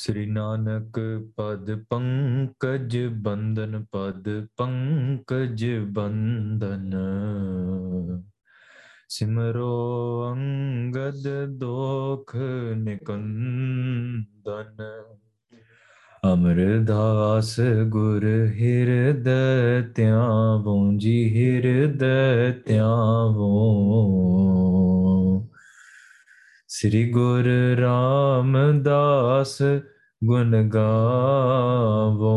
ਸ੍ਰੀ ਨਾਨਕ ਪਦ ਪੰਕਜ ਬੰਦਨ ਪਦ ਪੰਕਜ ਬੰਦਨ ਸਿਮਰੋ ਅੰਗਦ ਦੋਖ ਨਿਕੰਦਨ ਅਮਰਦਾਸ ਗੁਰ ਹਿਰਦੈ ਤਿਆਵੋਂ ਜੀ ਹਿਰਦੈ ਤਿਆਵੋਂ ਸ੍ਰੀ ਗੁਰ ਰਾਮਦਾਸ ਗੁਣ ਗਾਵੋ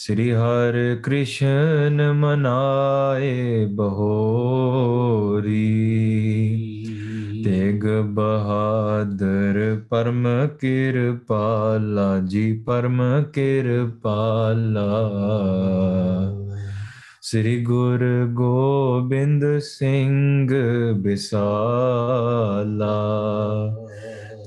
ਸ੍ਰੀ ਹਰ ਕ੍ਰਿਸ਼ਨ ਮਨਾਏ ਬਹੋਰੀ ਤੇਗ ਬਹਾਦਰ ਪਰਮ ਕਿਰਪਾਲਾ ਜੀ ਪਰਮ ਕਿਰਪਾਲਾ ਸ੍ਰੀ ਗੁਰ ਗੋਬਿੰਦ ਸਿੰਘ ਬਿਸਾਲਾ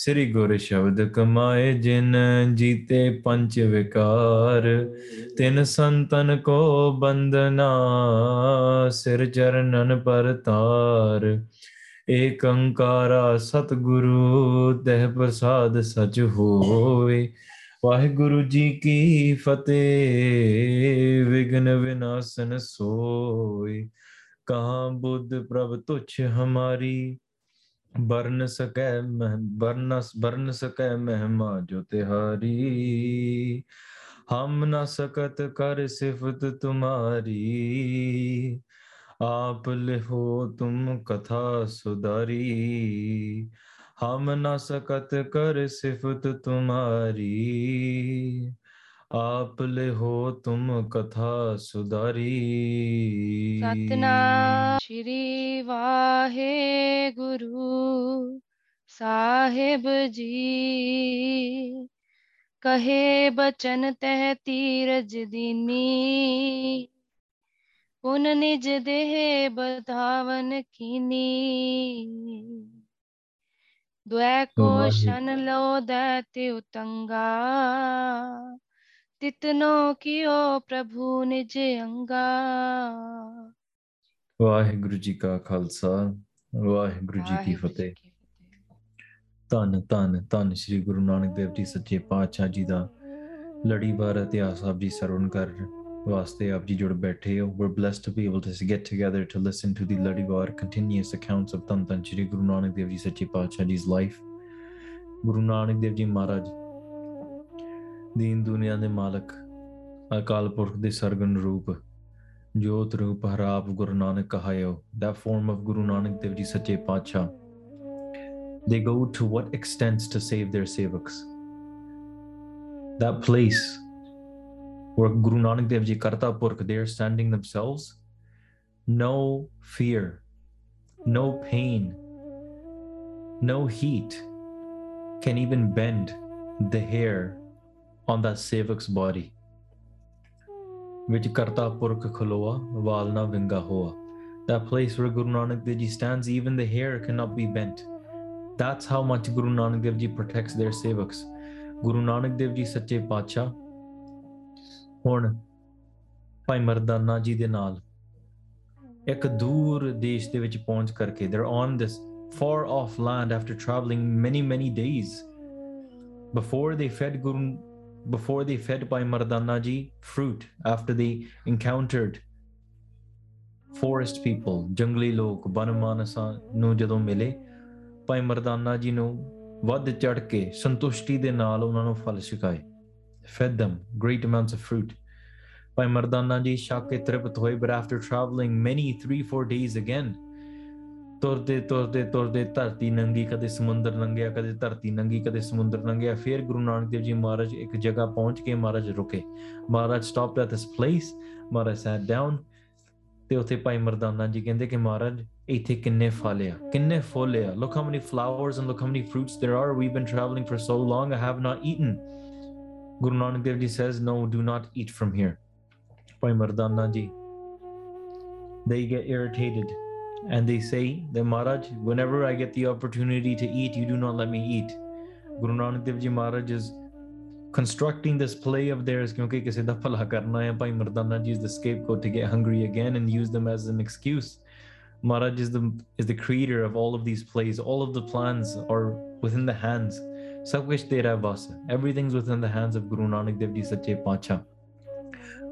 ਸ੍ਰੀ ਗੁਰ ਸ਼ਬਦ ਕਮਾਏ ਜਿਨ ਜੀਤੇ ਪੰਜ ਵਿਕਾਰ ਤਿਨ ਸੰਤਨ ਕੋ ਬੰਦਨਾ ਸਿਰ ਚਰਨਨ ਪਰਤਾਰ ਏਕ ਅੰਕਾਰਾ ਸਤਗੁਰੂ ਤਹਿ ਪ੍ਰਸਾਦ ਸਚ ਹੋਵੇ ਵਾਹਿਗੁਰੂ ਜੀ ਕੀ ਫਤਿਹ ਵਿਗਨ ਵਿਨਾਸ਼ਨ ਸੋਈ ਕਹਾਂ ਬੁੱਧ ਪ੍ਰਭ ਤੁਛ ਹਮਾਰੀ ਬਰਨ ਸਕੈ ਬਰਨਸ ਬਰਨ ਸਕੈ ਮਹਿਮਾ ਜੋ ਤਿਹਾਰੀ ਹਮ ਨ ਸਕਤ ਕਰ ਸਿਫਤ ਤੁਮਾਰੀ ਆਪ ਲਿਹੋ ਤੁਮ ਕਥਾ ਸੁਧਾਰੀ ਹਮ ਨ ਸਕਤ ਕਰ ਸਿਫਤ ਤੁਮਾਰੀ ਆਪ ਹੋ ਤੁਮ ਕਥਾ ਸੁਦਾਰੀ ਸਤਨਾਮ ਸ੍ਰੀ ਗੁਰੂ ਸਾਹਿਬ ਜੀ ਕਹੇ ਬਚਨ ਤਹਿ ਤੀਰਜ ਦੀਨੀ ਪੁਨ ਨਿਜ ਦੇਹ ਬਧਾਵਨ ਕੀਨੀ ਦੁਐ ਕੋ ਸ਼ਨ ਲੋ ਦਤਿ ਉਤੰਗਾ ਤਿਤਨੋ ਕੀਓ ਪ੍ਰਭੂ ਨਿਜ ਅੰਗਾ ਵਾਹਿਗੁਰੂ ਜੀ ਕਾ ਖਾਲਸਾ ਵਾਹਿਗੁਰੂ ਜੀ ਕੀ ਫਤਿਹ ਧੰਨ ਧੰਨ ਧੰਨ ਸ੍ਰੀ ਗੁਰੂ ਨਾਨਕ ਦੇਵ ਜੀ ਸੱਚੇ ਪਾਤਸ਼ਾਹ ਜੀ ਦਾ ਲੜੀਵਾਰ ਇਤਿਹਾਸ ਆਪ ਜੀ ਸਰਵਨ ਕਰ ਵਾਸਤੇ ਆਪ ਜੀ ਜੁੜ ਬੈਠੇ ਹੋ we blessed to be able to get together to listen to the ਲੜੀਵਾਰ ਕੰਟੀਨਿਊਸ ਅਕਾਊਂਟਸ ਆਫ ਧੰਨ ਧੰਨ ਸ੍ਰੀ ਗੁਰੂ ਨਾਨਕ ਦੇਵ ਜੀ ਸੱਚੇ ਪਾਤਸ਼ਾਹ ਦੀ ਲਾਈਫ ਗੁਰੂ ਨਾਨਕ ਦੇਵ ਜੀ ਮਹਾਰਾਜ ਦੀਨ ਦੁਨੀਆ ਦੇ ਮਾਲਕ ਅਕਾਲ ਪੁਰਖ ਦੇ ਸਰਗਨ ਰੂਪ ਜੋਤ ਰੂਪ ਹਰਾਪ Guru Nanak ਕਹਾਇਓ that form of guru nanak dev ji sache pachha they go to what extents to save their sevaks that place where guru nanak dev ji karta purkh they are standing themselves no fear no pain no heat can even bend the hair on that savok's body. Which Kartapur Kakaloa, Valna Vingahoa. That place where Guru Nanak Dev Ji stands, even the hair cannot be bent. That's how much Guru Nanak Dev Ji protects their sevaks. Guru Nanak Dev Ji Sache Pacha. ਹੁਣ ਭਾਈ ਮਰਦਾਨਾ ਜੀ ਦੇ ਨਾਲ ਇੱਕ ਦੂਰ ਦੇਸ਼ ਦੇ ਵਿੱਚ ਕਰਕੇ they're on this far off land after traveling many many days before they fed Guru before they fed by Mardanaji fruit after they encountered forest people, jungli log, banamanasa no jado mile, by Mardanaji no vad chadke, santushti de naal unano phal Fed them great amounts of fruit. By Mardanaji shakke tripat but after traveling many three, four days again, ਤੁਰਦੇ ਤੁਰਦੇ ਤੁਰਦੇ ਧਰਤੀ ਨੰਗੀ ਕਦੇ ਸਮੁੰਦਰ ਨੰਗਿਆ ਕਦੇ ਧਰਤੀ ਨੰਗੀ ਕਦੇ ਸਮੁੰਦਰ ਨੰਗਿਆ ਫਿਰ ਗੁਰੂ ਨਾਨਕ ਦੇਵ ਜੀ ਮਹਾਰਾਜ ਇੱਕ ਜਗ੍ਹਾ ਪਹੁੰਚ ਕੇ ਮਹਾਰਾਜ ਰੁਕੇ Maharaj stopped at this place Maharaj sat down ਤੇ ਉੱਥੇ ਭਾਈ ਮਰਦਾਨਾ ਜੀ ਕਹਿੰਦੇ ਕਿ ਮਹਾਰਾਜ ਇੱਥੇ ਕਿੰਨੇ ਫਲ ਆ ਕਿੰਨੇ ਫੁੱਲ ਆ look how many flowers and look how many fruits there are we been travelling for so long ਆ have not eaten Guru Nanak Dev ji says no do not eat from here Bhai Mardana ਜੀ they get irritated And they say that Maharaj, whenever I get the opportunity to eat, you do not let me eat. Guru Nanak Dev Ji Maharaj is constructing this play of theirs kyunki kise da bhala karna hai bhai is the scapegoat to get hungry again and use them as an excuse maharaj is the is the creator of all of these plays all of the plans are within the hands sab kuch tera everything's within the hands of guru nanak dev ji sache pacha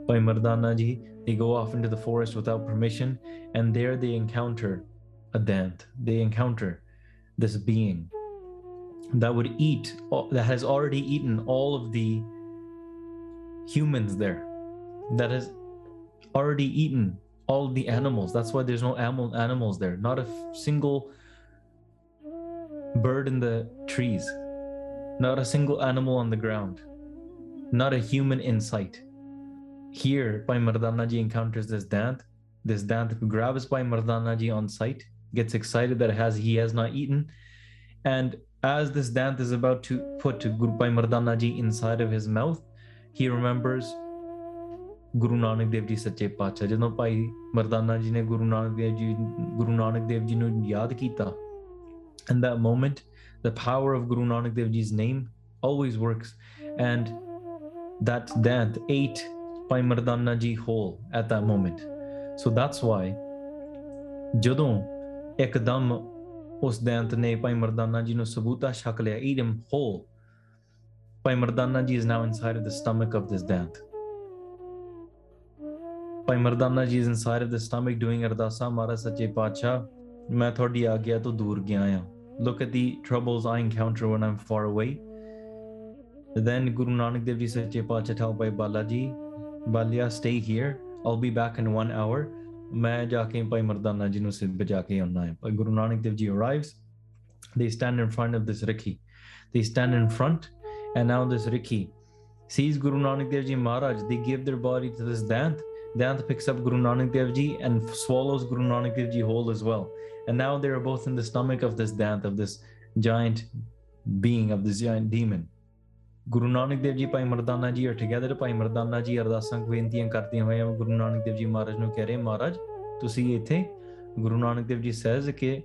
by Mardanaji, they go off into the forest without permission, and there they encounter a Dant. They encounter this being that would eat, that has already eaten all of the humans there, that has already eaten all the animals. That's why there's no animal animals there. Not a single bird in the trees. Not a single animal on the ground. Not a human in sight. Here, Pai Mardanaji encounters this Dant, this Dant grabs Pai Mardanaji on sight, gets excited that has he has not eaten. And as this Dant is about to put Guru Pai Mardanaji inside of his mouth, he remembers Guru Nanak Dev Ji ਸੱਚੇ ਪਾਤਸ਼ਾਹ ਜਦੋਂ ਭਾਈ ਮਰਦਾਨਾ ਜੀ ਨੇ Guru Nanak Dev Ji, ਗੁਰੂ ਨਾਨਕ ਦੇਵ ਜੀ ਨੂੰ ਯਾਦ ਕੀਤਾ in that moment the power of guru nanak dev ji's name always works and that dant ate Bhai Mardana ji whole at the moment so that's why ਜਦੋਂ ਇੱਕਦਮ ਉਸ ਦੈਂਤ ਨੇ ਭਾਈ ਮਰਦਾਨਾ ਜੀ ਨੂੰ ਸਬੂਤਾ ਛਕ ਲਿਆ ਈਟ ਹੋ hole Bhai Mardana ji is now inside of the stomach of this ਦੈਂਤ Bhai Mardana ji is inside of the stomach doing ਅਰਦਾਸਾ ਮਾਰਾ ਸੱਚੇ ਪਾਤਸ਼ਾਹ ਮੈਂ ਤੁਹਾਡੀ ਆਗਿਆ ਤੋਂ ਦੂਰ ਗਿਆ ਆ look at the troubles I encounter when I'm far away. Then Guru Nanak Dev Ji Sache Pachha Bala Balaji, stay here. I'll be back in 1 hour. Guru Nanak Dev Ji arrives. They stand in front of this ਹੈ They stand in front, and now this stand sees Guru Nanak Dev Ji Maharaj, they give their body to this Dant. Dant picks up Guru Nanak Dev Ji and swallows Guru Nanak Dev Ji whole as well. And now they're both in the stomach of this Dant, of this giant being, of this giant demon. Guru Nanak Dev ji Bhai Mardana ਜੀ ਉੱਠ ਗਿਆ ਤੇ ਭਾਈ ਮਰਦਾਨਾ ਜੀ ਅਰਦਾਸਾਂ ਬੇਨਤੀਆਂ ਕਰਦੇ ਹੋਏ ਗੁਰੂ ਨਾਨਕ ਦੇਵ ਜੀ ਮਹਾਰਾਜ ਨੂੰ ਕਹਿ ਰਹੇ ਮਹਾਰਾਜ ਤੁਸੀਂ ਇੱਥੇ ਗੁਰੂ ਨਾਨਕ ਦੇਵ ਜੀ ਸਹਿਜ ਕੇ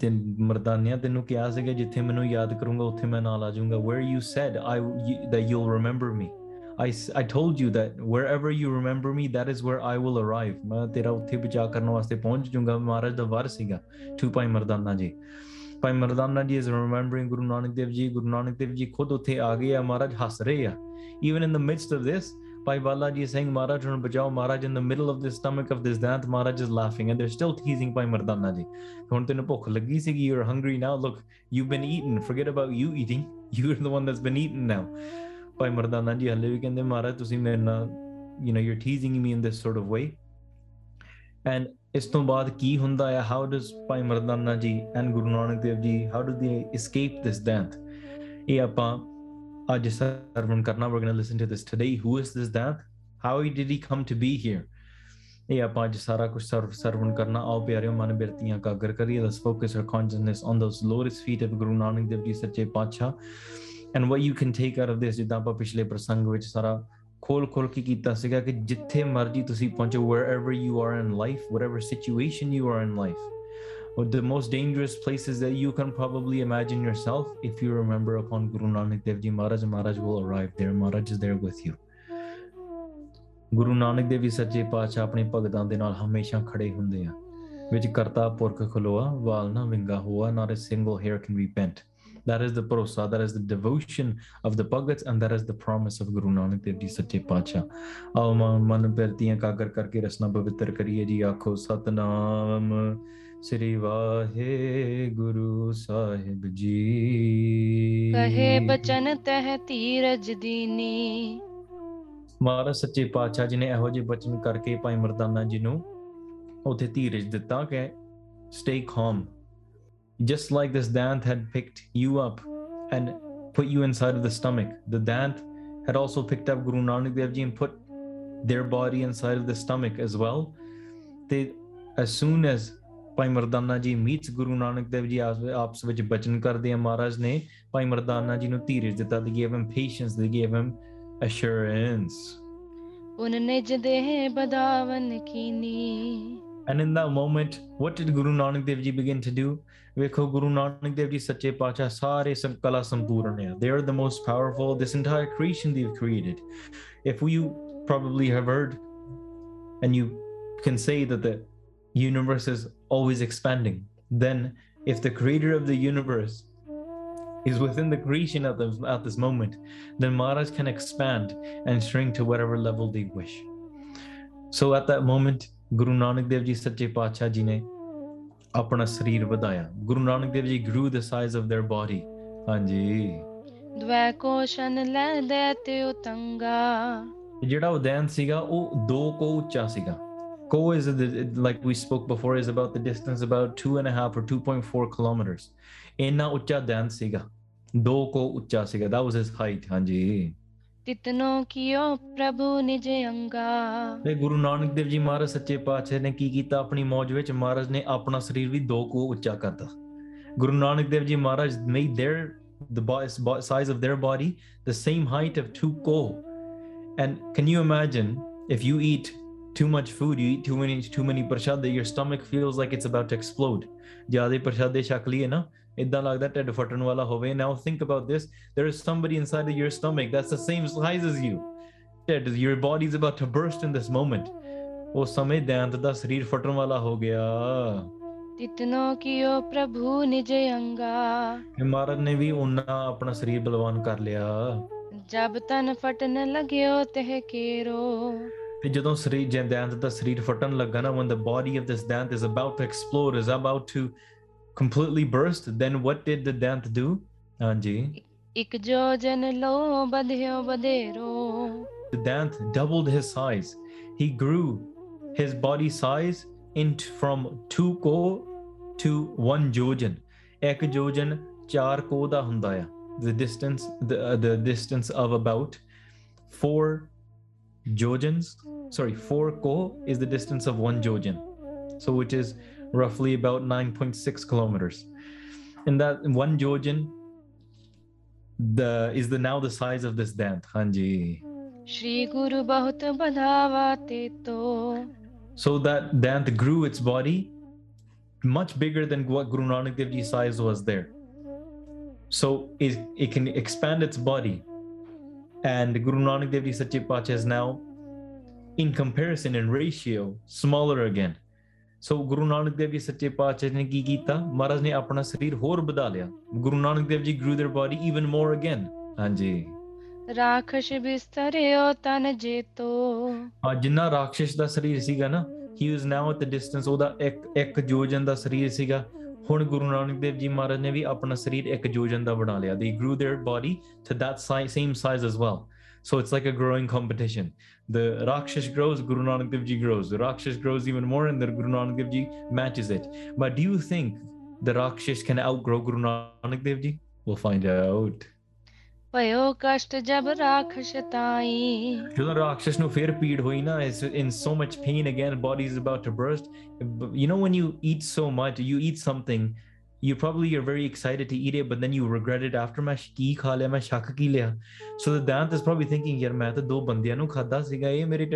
ਤੇ ਮਰਦਾਨਿਆਂ ਤੈਨੂੰ ਕਿਹਾ ਸੀਗਾ ਜਿੱਥੇ ਮੈਨੂੰ ਯਾਦ ਕਰੂੰਗਾ ਉੱਥੇ ਮੈਂ ਨਾਲ ਆ ਜਾਊਂਗਾ where you said i that you'll remember me I told you that that wherever you remember me that is where I will arrive ਮੈਂ ਤੇਰਾ ਉੱਥੇ ਬਚਾ ਕਰਨ ਵਾਸਤੇ ਪਹੁੰਚ ਜਾਊਂਗਾ ਮਹਾਰਾਜ ਦਾ ਵਾਰ ਸੀਗਾ ਟੂ ਭਾਈ ਮਰਦਾਨਾ ਜੀ ਭਾਈ ਮਰਦਾਨਾ ਜੀ ਇਸ ਰਿਮੈਂਬਰਿੰਗ ਗੁਰੂ ਨਾਨਕ ਦੇਵ ਜੀ ਗੁਰੂ ਨਾਨਕ ਦੇਵ ਜੀ ਖੁਦ ਉੱਥੇ ਆ ਗਏ ਆ ਮਹਾਰਾਜ ਹੱਸ ਰਹੇ ਆ even in the midst of this Bhai Bala ji saying Maharaj ਨੂੰ ਬਚਾਓ Maharaj in the middle of this stomach of this ਦੈਂਤ Maharaj is laughing and they are still teasing Bhai Mardana ji ਹੁਣ ਤੈਨੂੰ ਭੁੱਖ ਲੱਗੀ ਸੀਗੀ you are hungry now look you been eaten forget about you eating you are the one that's been eaten now Bhai Mardana ਜੀ ਹੱਲੇ ਵੀ ਕਹਿੰਦੇ ਮਹਾਰਾਜ ਤੁਸੀਂ ਮੇਰੇ ਨਾਲ you know you are teasing me in this sort of way and ਇਸ ਤੋਂ ਬਾਅਦ ਕੀ ਹੁੰਦਾ ਹੈ ਹਾਊ ਡਸ ਭਾਈ ਮਰਦਾਨਾ ਜੀ and Guru Nanak Dev ji how do they escape this death ਇਹ ਆਪਾਂ ਅੱਜ ਸਰਵਨ ਕਰਨਾ we going listen to this today who is this death how did he come to be here ਇਹ ਆਪਾਂ ਅੱਜ ਸਾਰਾ ਕੁਝ ਸਰਵ ਸਰਵਨ ਕਰਨਾ ਆਓ ਪਿਆਰਿਓ ਮਨ ਬਿਰਤੀਆਂ ਕਾਗਰ ਕਰੀਏ let's focus our consciousness on those lotus feet of Guru Nanak Dev ji ਸੱਚੇ ਪਾਤਸ਼ਾਹ and what you can take out of this ਜਿੱਦਾਂ ਆਪਾਂ ਪਿਛਲੇ ਪ੍ਰਸੰਗ ਵਿੱਚ ਸਾਰਾ ਖੋਲ ਖੋਲ ਕੇ ਕੀਤਾ ਸੀਗਾ ਕਿ ਜਿੱਥੇ ਮਰਜੀ ਤੁਸੀਂ ਪਹੁੰਚੋ wherever you are in life whatever situation you are in life or the most dangerous places that you can probably imagine yourself if you remember upon Guru Nanak Dev Ji Maharaj Maharaj will arrive Their Maharaj is there with you ਗੁਰੂ ਨਾਨਕ ਦੇਵ ਜੀ ਸੱਚੇ ਪਾਤਸ਼ਾਹ ਆਪਣੇ ਭਗਤਾਂ ਦੇ ਨਾਲ ਹਮੇਸ਼ਾ ਖੜੇ ਹੁੰਦੇ ਆ ਵਿੱਚ ਕਰਤਾ ਪੁਰਖ ਖਲੋਆ ਵਾਲ ਨਾ ਵਿੰਗਾ ਹੋਆ not a single hair can be bent that is the prosa that is the devotion of the bhagats and that is the promise of guru nanak dev ji ਸੱਚੇ ਪਾਤਸ਼ਾਹ ਆਓ ਮਨ ਬਿਰਤੀਆਂ ਕਾਗਰ ਕਰਕੇ ਰਸਨਾ ਪਵਿੱਤਰ ਕਰੀਏ ਜੀ ਆਖੋ ਸਤਨਾਮ ਸ੍ਰੀ ਵਾਹਿਗੁਰੂ ਸਾਹਿਬ ਜੀ ਕਹੇ ਬਚਨ ਤਹਿ ਧੀਰਜ ਦੀਨੀ ਮਹਾਰਾਜ ਸੱਚੇ ਪਾਤਸ਼ਾਹ ਜੀ ਨੇ ਇਹੋ ਜਿਹੇ ਬਚਨ ਕਰਕੇ ਭਾਈ ਮਰਦਾਨਾ ਜੀ ਨੂੰ ਉਥੇ ਧੀਰਜ ਦਿੱਤਾ ਕਿ ਸਟੇ ਕਾਮ just like this Dant had picked you up and put you inside of the stomach, the Dant had also picked up Guru Nanak Dev Ji and put their body inside of the stomach as well. They, as soon as ਭਾਈ ਮਰਦਾਨਾ ਜੀ meets ਗੁਰੂ ਨਾਨਕ ਦੇਵ ਜੀ ਆਪਸ ਵਿੱਚ ਬਚਨ ਕਰਦੇ ਆ ਮਹਾਰਾਜ ਨੇ ਭਾਈ ਮਰਦਾਨਾ ਜੀ ਨੂੰ ਧੀਰਜ ਦਿੱਤਾ they gave him patience they gave him assurance ਉਨ ਨਿਜ ਬਦਾਵਨ ਕੀਨੀ and in that moment, what did Guru Nanak Dev Ji begin to do? ਵੇਖੋ ਗੁਰੂ ਨਾਨਕ ਦੇਵ ਜੀ ਸੱਚੇ ਪਾਤਸ਼ਾਹ ਸਾਰੇ ਸੰਕਲਾ ਸੰਪੂਰਨ they are the most powerful this entire creation they've created if you probably have heard and you can say that the universe is always expanding then if the creator of the universe is within the creation at, the, at this moment then maharaj can expand and shrink to whatever level they wish so at that moment ਗੁਰੂ ਨਾਨਕ ਦੇਵ ਜੀ ਸੱਚੇ ਪਾਤਸ਼ਾਹ ਜੀ ਨੇ ਆਪਣਾ ਸਰੀਰ ਵਧਾਇਆ ਗੁਰੂ Nanak Dev ji grew the size of their body ਹਾਂਜੀ ਦਵੈ question ਲੈ ਤੇ ਉਤੰਗਾ ਜਿਹੜਾ ਉਦੈਨ ਸੀਗਾ ਉਹ ਦੋ ਕੋ ਉੱਚਾ ਸੀਗਾ ਕੋ is like we spoke before is about the distance about 2 and half or 2.4 kilometres ਇਹਨਾਂ ਉੱਚਾ ਦੈਨ ਸੀਗਾ ਦੋ ਕੋ ਉੱਚਾ ਸੀਗਾ that was his height ਹਾਂਜੀ ਤਿਤਨੋ ਕੀਓ ਪ੍ਰਭੂ ਨਿਜ ਅੰਗਾ ਤੇ ਗੁਰੂ ਨਾਨਕ ਦੇਵ ਜੀ ਮਹਾਰਾਜ ਸੱਚੇ ਪਾਤਸ਼ਾਹ ਨੇ ਕੀ ਕੀਤਾ ਆਪਣੀ ਮੌਜ ਵਿੱਚ ਮਹਾਰਾਜ ਨੇ ਆਪਣਾ ਸਰੀਰ ਵੀ ਦੋ ਕੋ ਉੱਚਾ ਕਰਤਾ ਗੁਰੂ Nanak Dev ji Maharaj made their the size of their body the same height of two ko and can you imagine if you eat too much food you eat too many too many prashad your stomach feels like it's about to explode ਜਿਆਦਾ ਪ੍ਰਸ਼ਾਦੇ ਛਕ ਲਈਏ ਨਾ ਇਦਾਂ ਲੱਗਦਾ ਢਿੱਡ ਫਟਣ ਵਾਲਾ ਹੋਵੇ now think about this there is somebody inside your stomach that's the same size as you ਢਿੱਡ your body is about to burst in this moment ਉਹ ਸਮੇਂ ਦੈਂਤ ਦਾ ਸਰੀਰ ਫਟਣ ਵਾਲਾ ਹੋ ਗਿਆ ਤਿਤਨੋ ਕਿਓ ਪ੍ਰਭੂ ਨਿਜ ਅੰਗਾ ਮਹਾਰਾਜ ਨੇ ਵੀ ਉਹਨਾਂ ਆਪਣਾ ਸਰੀਰ ਬਲਵਾਨ ਕਰ ਲਿਆ ਜਬ ਤਨ ਫਟਨ ਲਗਿਓ ਤਹਿ ਕੇਰੋ ਤੇ ਜਦੋਂ ਸਰੀਰ ਜੰਦਾਂਤ ਦਾ ਸਰੀਰ ਫਟਣ ਲੱਗਾ ਨਾ when the body of this dant is about to explode is about to completely burst then what did the dent do anji the dent doubled his size he grew his body size into from 2 ko to 1 jojan ek jojan char ko da a the distance the, uh, the distance of about 4 jojans sorry 4 ko is the distance of 1 jojan so which is roughly about 9.6 kilometers. And that one Jojin the is the now the size of this dant, Hanji. Shri Guru So that dant grew its body much bigger than what Guru Nanak Dev Ji's size was there. So it, it can expand its body. And Guru Nanak Dev Ji Sachipacha is now, in comparison in ratio, smaller again. ਸੋ ਗੁਰੂ ਨਾਨਕ ਦੇਵ ਜੀ ਸੱਚੇ ਪਾਤਸ਼ਾਹ ਨੇ ਕੀ ਕੀਤਾ ਮਹਾਰਾਜ ਨੇ ਆਪਣਾ ਸਰੀਰ ਹੋਰ ਵਧਾ ਲਿਆ ਗੁਰੂ Nanak Dev ji grew their body even more again ਹਾਂਜੀ ਰਾਖਸ਼ ਬਿਸਤਰਿਓ ਤਨ ਜੇਤੋ ਆ ਜਿੰਨਾ ਰਾਖਸ਼ ਦਾ ਸਰੀਰ ਸੀਗਾ ਨਾ ਹੀ ਵਾਸ ਨਾਓ ਐਟ ਦ ਡਿਸਟੈਂਸ ਉਹਦਾ ਇੱਕ ਇੱਕ ਜੋਜਨ ਦਾ ਸਰੀਰ ਸੀਗਾ ਹੁਣ ਗੁਰੂ ਨਾਨਕ ਦੇਵ ਜੀ ਮਹਾਰਾਜ ਨੇ ਵੀ ਆਪਣਾ ਸਰੀਰ ਇੱਕ ਜੋਜਨ ਦਾ ਬਣਾ ਲਿਆ ਦੇ grew their body to that same size as well So it's like a growing competition. The rakshas hmm. grows, Guru Nanak Dev Ji grows. The rakshas grows even more, and the Guru Nanak Dev Ji matches it. But do you think the rakshas can outgrow Guru Nanak Dev Ji? We'll find out. ભયો કષ્ટ જબ રાક્ષસ તાઈ જો રાક્ષસ નો ફેર is in so much pain again. Body is about to burst. You know when you eat so much, you eat something you probably are very excited to eat it, but then you regret it after ਮੈਂ ਕੀ ਖਾ ਲਿਆ ਮੈਂ ਸ਼ੱਕ ਕੀ ਲਿਆ so the ਦਾਂਤ is probably thinking ਯਾਰ ਮੈਂ ਤਾਂ ਦੋ ਬੰਦਿਆਂ ਨੂੰ ਖਾਦਾ ਸੀਗਾ ਇਹ ਮੇਰੇ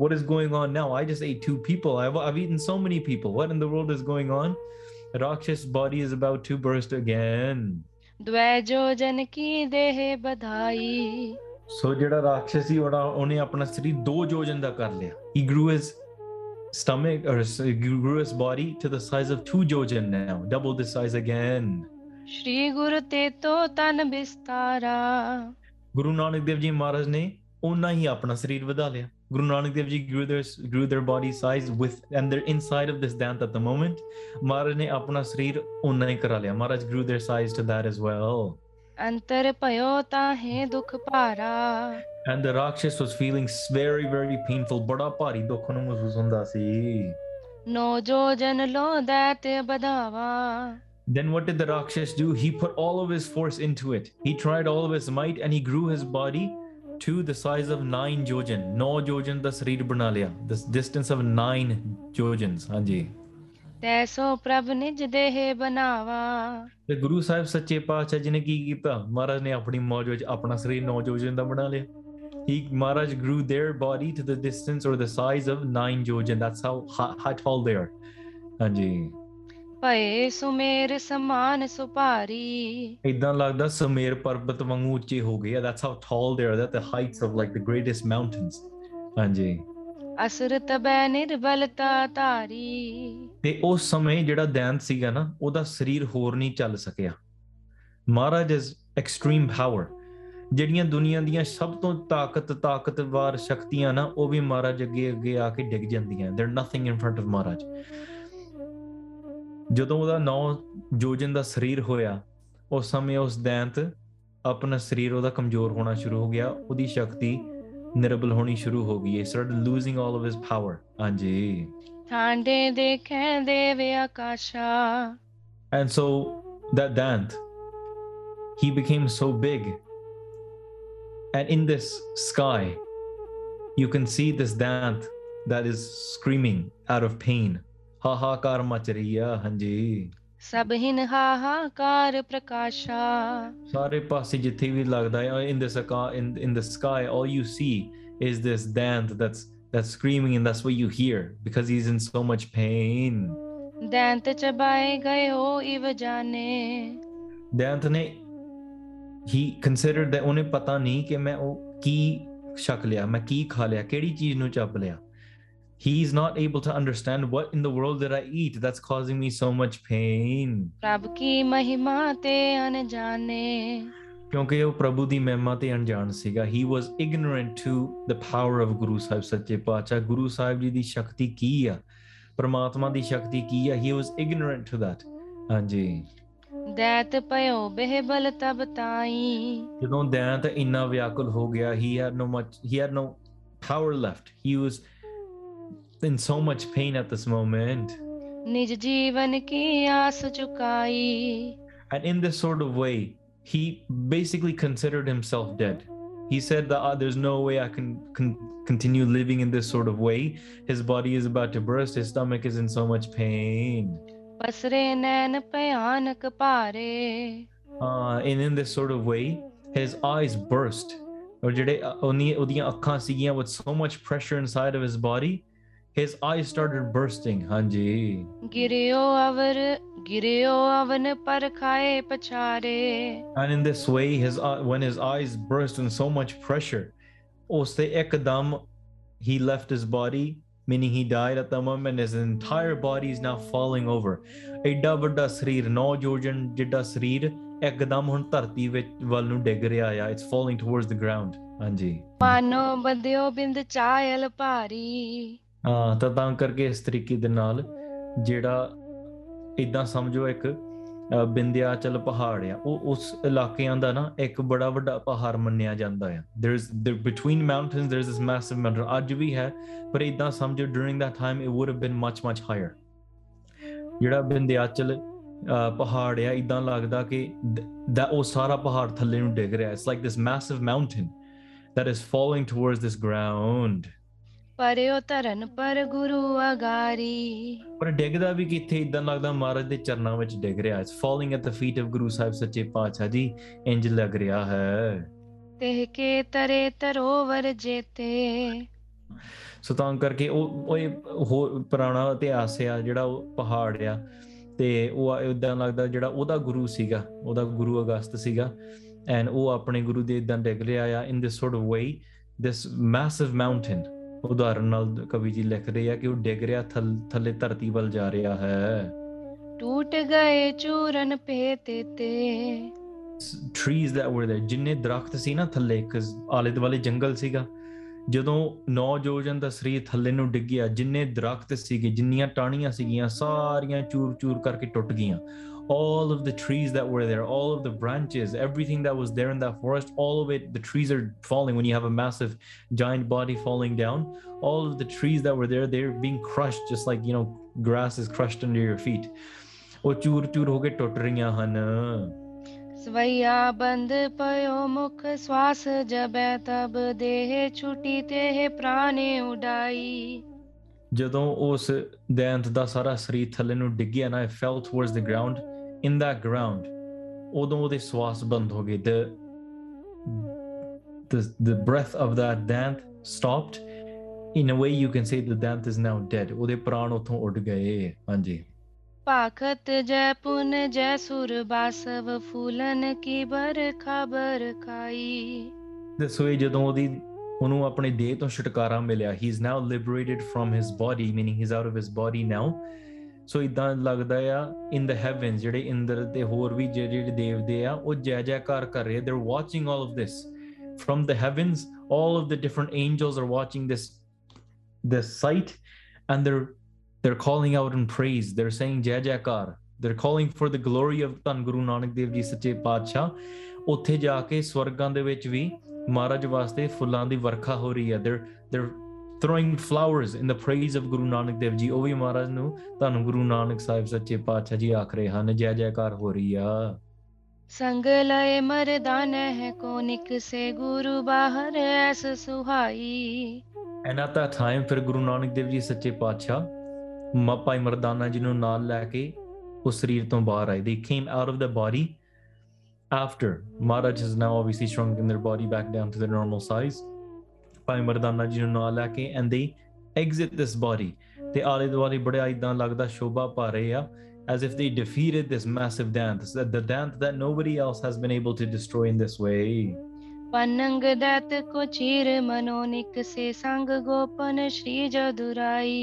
what is going on now? I just ate two people. I've, I've eaten so many people. What in the world is going on? Rakshas' body is about to burst again. So ਜਿਹੜਾ ਰਾਖਸ਼ਸੀ ਉਹਨੇ ਆਪਣਾ ਸਰੀਰ ਦੋ ਜੋਜਨ ਦਾ ਕਰ ਲਿਆ he grew his stomach or grew his body to the size of two jojan now, double the size again. Shri Guru Te To Tan Bistara. Guru Nanak Dev Ji Maharaj ne ਓਨਾ hi apna sharir ਵਧਾ ਲਿਆ ਗੁਰੂ ਨਾਨਕ ਦੇਵ ਜੀ grew their grew their body size with and they're inside of this dant at the moment maharaj ne apna sharir ਓਨਾ hi kara liya maharaj grew their size to that as well And the Rakshas was feeling very, very painful. Bada pari dukh nu mehsoos hunda si. No jo jan lo date badawa. Then what did the Rakshas do? He put all of his force into it. He tried all of his might and he grew his body to the size of nine jojan. No jojan the sarir banalya. This distance of nine jojans. Hanji. ਤੈਸੋ ਸੋ ਪ੍ਰਭ ਨਿਜ ਦੇਹ ਬਣਾਵਾ ਤੇ ਗੁਰੂ ਸਾਹਿਬ ਸੱਚੇ ਪਾਤਸ਼ਾਹ ਜੀ ਨੇ ਕੀ ਕੀਤਾ ਮਹਾਰਾਜ ਨੇ ਆਪਣੀ ਮੌਜ ਵਿੱਚ ਆਪਣਾ ਸਰੀਰ ਨੌਜੋਜਨ ਦਾ ਬਣਾ ਲਿਆ he Maharaj grew their body to the distance or the size of 9 ਜੋਜ That's that's how tall they there ਹਾਂਜੀ ਭਏ ਸੁਮੇਰ ਸਮਾਨ ਸੁਪਾਰੀ ਇਦਾਂ ਲੱਗਦਾ ਸੁਮੇਰ ਪਰਬਤ ਵਾਂਗੂ ਉੱਚੇ ਹੋ ਗਏ ਆ that's how tall they are that the heights of like the greatest mountains ਹਾਂਜੀ ਅਸਰ ਤਬੈ ਨਿਰਬਲਤਾ ਧਾਰੀ ਤੇ ਉਸ ਸਮੇਂ ਜਿਹੜਾ ਦੈਂਤ ਸੀਗਾ ਨਾ ਉਹਦਾ ਸਰੀਰ ਹੋਰ ਨਹੀਂ ਚੱਲ ਸਕਿਆ ਮਹਾਰਾਜ ਇਸ ਐਕਸਟ੍ਰੀਮ ਪਾਵਰ ਜਿਹੜੀਆਂ ਦੁਨੀਆ ਦੀਆਂ ਸਭ ਤੋਂ ਤਾਕਤ ਤਾਕਤਵਰ ਸ਼ਕਤੀਆਂ ਨਾ ਉਹ ਵੀ ਮਹਾਰਾਜ ਅੱਗੇ ਅੱਗੇ ਆ ਕੇ ਡਿੱਗ ਜਾਂਦੀਆਂ they're nothing in front of Maharaj ਜਦੋਂ ਉਹਦਾ ਨੌ ਜੋਜਨ ਦਾ ਸਰੀਰ ਹੋਇਆ ਉਸ ਸਮੇਂ ਉਸ ਦੈਂਤ ਆਪਣਾ ਸਰੀਰ ਉਹਦਾ ਕਮਜ਼ੋਰ ਹੋਣਾ ਸ਼ੁਰੂ ਹੋ ਗਿਆ ਉਹਦੀ ਸ਼ਕਤੀ ਨਿਰਬਲ ਹੋਣੀ ਸ਼ੁਰੂ ਹੋ ਗਈ ਹੈ start losing all of his power ਹਾਂਜੀ ਠਾਂਡੇ ਆਕਾਸ਼ਾ and so that Dant, he became so big. And in this sky, you can see this Dant that is screaming out of pain. Ha ha karma chariya ਸਭ ਹਿਨ ਹਾਹਾਕਾਰ ਪ੍ਰਕਾਸ਼ਾ ਸਾਰੇ ਪਾਸੇ ਜਿੱਥੇ ਵੀ ਲੱਗਦਾ ਹੈ in this in the sky all you see is this ਦੈਂਤ that's that's screaming and that's what you hear because he is in so much pain ਦੈਂਤ ਚਬਾਏ ਗਏ ਹੋ ਇਵ ਜਾਣੇ ਦੈਂਤ ਨੇ ਹੀ ਕਨਸੀਡਰਡ ਦੈ ਉਹਨੇ ਪਤਾ ਨਹੀਂ ਕਿ ਮੈਂ ਉਹ ਕੀ ਸ਼ੱਕ ਲਿਆ ਮੈਂ ਕੀ ਖਾ ਲਿਆ ਕਿਹੜੀ ਚੀਜ਼ ਨੂੰ ਚੱਪ ਲਿਆ he's not able to understand what in the world did I eat that's causing me so much pain. He was ignorant to the power of Guru Sahib Satya Pacha. Guru Sahib ji di shakti kiya. Pramatma di shakti kiya. He was ignorant to that. Anji. ਦੈਤ ਪਇਓ Behbal ਤਬ ਤਾਈ ਜਦੋਂ ਦੈਤ ਇੰਨਾ ਵਿਆਕੁਲ ਹੋ ਗਿਆ ਹੀ ਹੈ ਨੋ much he ਹੈ no power left he was in so much pain at this moment. And in this sort of way, he basically considered himself dead. He said that oh, there's no way I can, can continue living in this sort of way. His body is about to burst, his stomach is in so much pain. Uh, and in this sort of way, his eyes burst. Or ah, with so much pressure inside of his body his eyes started bursting. Hanji. And in this way, his uh, when his eyes burst in so much pressure, he left his body meaning he died at the moment his entire body is now falling over it's falling towards the ground ਹਾਂਜੀ ਬੰਦਿਓ ਬਿੰਦ child ਭਾਰੀ ਤਾਂ ਤਾਂ ਕਰਕੇ ਇਸ ਤਰੀਕੇ ਦੇ ਨਾਲ ਜਿਹੜਾ ਇਦਾਂ ਸਮਝੋ ਇੱਕ ਬਿੰਦਿਆਚਲ ਪਹਾੜ ਆ ਉਹ ਉਸ ਇਲਾਕਿਆਂ ਦਾ ਨਾ ਇੱਕ ਬੜਾ ਵੱਡਾ ਪਹਾੜ ਮੰਨਿਆ ਜਾਂਦਾ ਆ there is there between mountains there is this massive Mandar ਅੱਜ ਵੀ ਹੈ ਪਰ ਇਦਾਂ ਸਮਝੋ during that time it would have been much much higher ਜਿਹੜਾ ਬਿੰਦਿਆਚਲ ਪਹਾੜ ਆ ਇਦਾਂ ਲੱਗਦਾ ਕਿ ਦਾ ਉਹ ਸਾਰਾ ਪਹਾੜ ਥੱਲੇ ਨੂੰ ਡਿੱਗ ਰਿਹਾ it's like this massive mountain that is falling towards this ground ਪਰਿਉ ਧਰਨ ਪਰ ਗੁਰੂ ਅਗਾਰੀ ਪਰ ਡਿੱਗਦਾ ਵੀ ਕਿੱਥੇ ਇਦਾਂ ਲੱਗਦਾ ਮਹਾਰਾਜ ਦੇ ਚਰਨਾਂ ਵਿੱਚ ਡਿੱਗ ਰਿਹਾ is falling at the feet of Guru Sahib ਸੱਚੇ ਪਾਤਸ਼ਾਹ ਜੀ ਇੰਜ ਲੱਗ ਰਿਹਾ ਹੈ ਤੇਹ ਕੇ ਤਰੇ ਤਰੋਵਰ ਜੇਤੇ ਸਤਾਂ ਕਰਕੇ ਉਹ ਉਹ ਪੁਰਾਣਾ ਇਤਿਹਾਸ ਆ ਜਿਹੜਾ ਉਹ ਪਹਾੜ ਆ ਤੇ ਉਹ ਇਦਾਂ ਲੱਗਦਾ ਜਿਹੜਾ ਉਹਦਾ ਗੁਰੂ ਸੀਗਾ ਉਹਦਾ ਗੁਰੂ ਅਗਸਤ ਸੀਗਾ ਐਂਡ ਉਹ ਆਪਣੇ ਗੁਰੂ ਦੇ ਇਦਾਂ ਡਿੱਗ ਰਿਹਾ ਆ in this sort of way this massive mountain ਉਦਾਹਰਨ ਨਾਲ ਕਵੀ ਜੀ ਲਿਖ ਰਹੇ ਆ ਕਿ ਉਹ ਡਿੱਗ ਰਿਹਾ ਥੱਲੇ ਧਰਤੀ ਵੱਲ ਜਾ ਰਿਹਾ ਹੈ ਟੁੱਟ ਗਏ ਚੂਰਨ ਪੇਤੇ ਤੇ ਟ੍ਰੀਜ਼ ਦੈਟ ਵਰ ਦੇ ਜਿੰਨੇ ਦਰਖਤ ਸੀ ਨਾ ਥੱਲੇ ਕਿਸ ਆਲੇ ਦੁਆਲੇ ਜੰਗਲ ਸੀਗਾ ਜਦੋਂ ਨੌ ਜੋਜਨ ਦਾ ਸਰੀਰ ਥੱਲੇ ਨੂੰ ਡਿੱਗਿਆ ਜਿੰਨੇ ਦਰਖਤ ਸੀਗੇ ਜਿੰਨੀਆਂ ਟਾਹਣੀਆਂ ਸੀਗੀਆਂ ਸਾਰੀਆਂ ਚੂਰ-ਚੂਰ ਕਰਕੇ ਟੁੱਟ ਗਈਆਂ all of the trees that were there, all of the branches, everything that was there in that forest, all of it, the trees are falling when you have a massive giant body falling down. All of the trees that were there, they're being crushed, just like, you know, grass is crushed under your feet. ਉਹ ਚੂਰ ਚੂਰ ਹੋ ਕੇ ਟੁੱਟ ਰਹੀਆਂ ਹਨ ਸਵਈਆ ਬੰਦ ਪਇਓ ਮੁਖ ਸਵਾਸ ਜਬੈ ਤਬ ਦੇਹ ਛੁਟੀ ਤੇਹ ਪ੍ਰਾਣੇ ਉਡਾਈ ਜਦੋਂ ਉਸ ਦੈਂਤ ਦਾ ਸਾਰਾ ਸਰੀਰ ਥੱਲੇ ਨੂੰ ਡਿੱਗਿਆ ਨਾ ਫੈਲ ਟੁਵਰਡਸ ਦ ਇਨ ਦਾ ਗਰਾਊਂਡ ਉਦੋਂ ਉਹਦੇ ਸਵਾਸ ਬੰਦ ਹੋ ਗਏ ਦ the the breath of that dant stopped in a way you can say the dant is now ਉਹਦੇ ਪ੍ਰਾਣ ਉਥੋਂ ਉੱਡ ਗਏ ਹਾਂਜੀ ਪਾਖਤ ਜੈ ਪੁਨ ਜੈ ਸੁਰ ਬਾਸਵ ਫੂਲਨ ਕੀ ਬਰਖਾ ਬਰਖਾਈ ਦਿਸ ਵੇ ਜਦੋਂ ਉਹਦੀ ਉਹਨੂੰ ਆਪਣੇ ਦੇਹ ਤੋਂ ਛੁਟਕਾਰਾ ਮਿਲਿਆ he is now liberated from his body meaning he is out of his body now so ਇਦਾਂ ਲੱਗਦਾ ਆ ਇਨ ਦ ਹੈਵਨਸ ਜਿਹੜੇ ਇੰਦਰ ਤੇ ਹੋਰ ਵੀ ਜਿਹੜੇ ਦੇਵਦੇ ਆ ਉਹ ਜੈ ਜੈਕਾਰ ਕਰ ਰਹੇ they are watching all of this from the heavens all of the different angels are watching this this sight and they're they're calling out in praise they're saying jai jaikar they're calling for the glory of ਧੰਨ ਗੁਰੂ ਨਾਨਕ ਦੇਵ ਜੀ ਸੱਚੇ ਪਾਤਸ਼ਾਹ ਉੱਥੇ ਜਾ ਕੇ ਸਵਰਗਾਂ ਦੇ ਵਿੱਚ ਵੀ ਮਹਾਰਾਜ ਵਾਸਤੇ ਫੁੱਲਾਂ ਦੀ ਵਰਖਾ ਹੋ ਰਹੀ ਹੈ they're they're throwing flowers in the praise of Guru Nanak Dev ji ਉਹ ਵੀ ਮਹਾਰਾਜ ਨੂੰ ਤੁਹਾਨੂੰ ਗੁਰੂ ਨਾਨਕ ਸਾਹਿਬ ਸੱਚੇ ਪਾਤਸ਼ਾਹ ਜੀ ਆਖ ਰਹੇ ਹਨ ਜੈ ਜੈਕਾਰ ਹੋ ਰਹੀ ਆ ਸੰਗ ਲਏ ਮਰਦਾਨ ਹੈ ਕੋਨਿਕ ਸੇ ਗੁਰੂ ਬਾਹਰ ਐਸ ਸੁਹਾਈ ਐਨਾ ਤਾਂ ਟਾਈਮ ਫਿਰ ਗੁਰੂ ਨਾਨਕ ਦੇਵ ਜੀ ਸੱਚੇ ਪਾਤਸ਼ਾਹ ਮਾਪਾਈ ਮਰਦਾਨਾ ਜੀ ਨੂੰ ਨਾਲ ਲੈ ਕੇ ਉਸ ਸਰੀਰ ਤੋਂ ਬਾਹਰ ਆਏ they came out of the body after Maharaj has now obviously shrunk in their body back down to their normal size ਭਾਵੇਂ ਮਰਦਾਨਾ ਜੀ ਨੂੰ ਨਾਲ ਲੈ ਕੇ and they exit this body ਤੇ ਆਲੇ ਦੁਆਲੇ ਬੜਾ ਇਦਾਂ ਲੱਗਦਾ ਸ਼ੋਭਾ ਪਾ ਰਹੇ ਆ as if they defeated this massive that the dance that nobody else has been able to destroy in this way ਪਨੰਗ ਦਤ ਕੋ ਚੀਰ ਮਨੋਨਿਕ ਸੇ ਸੰਗ ਗੋਪਨ ਸ਼੍ਰੀ ਜਦੁਰਾਈ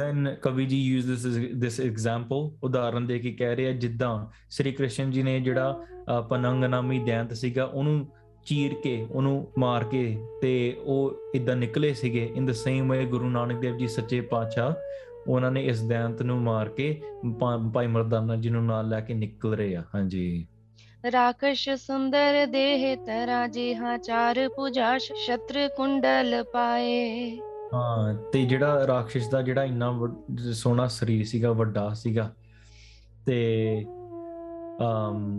then ਕਵੀ ਜੀ ਯੂਜ਼ ਦਿਸ ਦਿਸ ਐਗਜ਼ਾਮਪਲ ਉਦਾਹਰਨ ਦੇ ਕੇ ਕਹਿ ਰਿਹਾ ਜਿੱਦਾਂ ਸ੍ਰੀ ਕ੍ਰਿਸ਼ਨ ਜੀ ਨੇ ਜਿਹੜਾ ਪਨੰਗ ਨਾਮੀ ਦੈਂਤ ਸੀਗਾ ਉਹਨੂੰ ਚੀਰ ਕੇ ਉਹਨੂੰ ਮਾਰ ਕੇ ਤੇ ਉਹ ਇਦਾਂ ਨਿਕਲੇ ਸੀਗੇ ਇਨ ਦ ਸੇਮ ਵੇ ਗੁਰੂ ਨਾਨਕ ਦੇਵ ਜੀ ਸੱਚੇ ਪਾਤਸ਼ਾਹ ਉਹਨਾਂ ਨੇ ਇਸ ਦੈਂਤ ਨੂੰ ਮਾਰ ਕੇ ਭਾਈ ਮਰਦਾਨਾ ਜੀ ਨੂੰ ਨਾਲ ਲੈ ਕੇ ਨਿਕਲ ਰਹੇ ਆ ਹਾਂਜੀ ਰਾਕਸ਼ ਸੁੰਦਰ ਦੇਹ ਤਰਾ ਜੀ ਹਾਂ ਚਾਰ ਪੂਜਾ ਸ਼ਤਰ ਕੁੰਡਲ ਪਾਏ ਹਾਂ ਤੇ ਜਿਹੜਾ ਰਾਖਸ਼ ਦਾ ਜਿਹੜਾ ਇੰਨਾ ਸੋਹਣਾ ਸਰੀਰ ਸੀਗਾ ਵੱਡਾ ਸੀਗਾ ਤੇ ਅਮ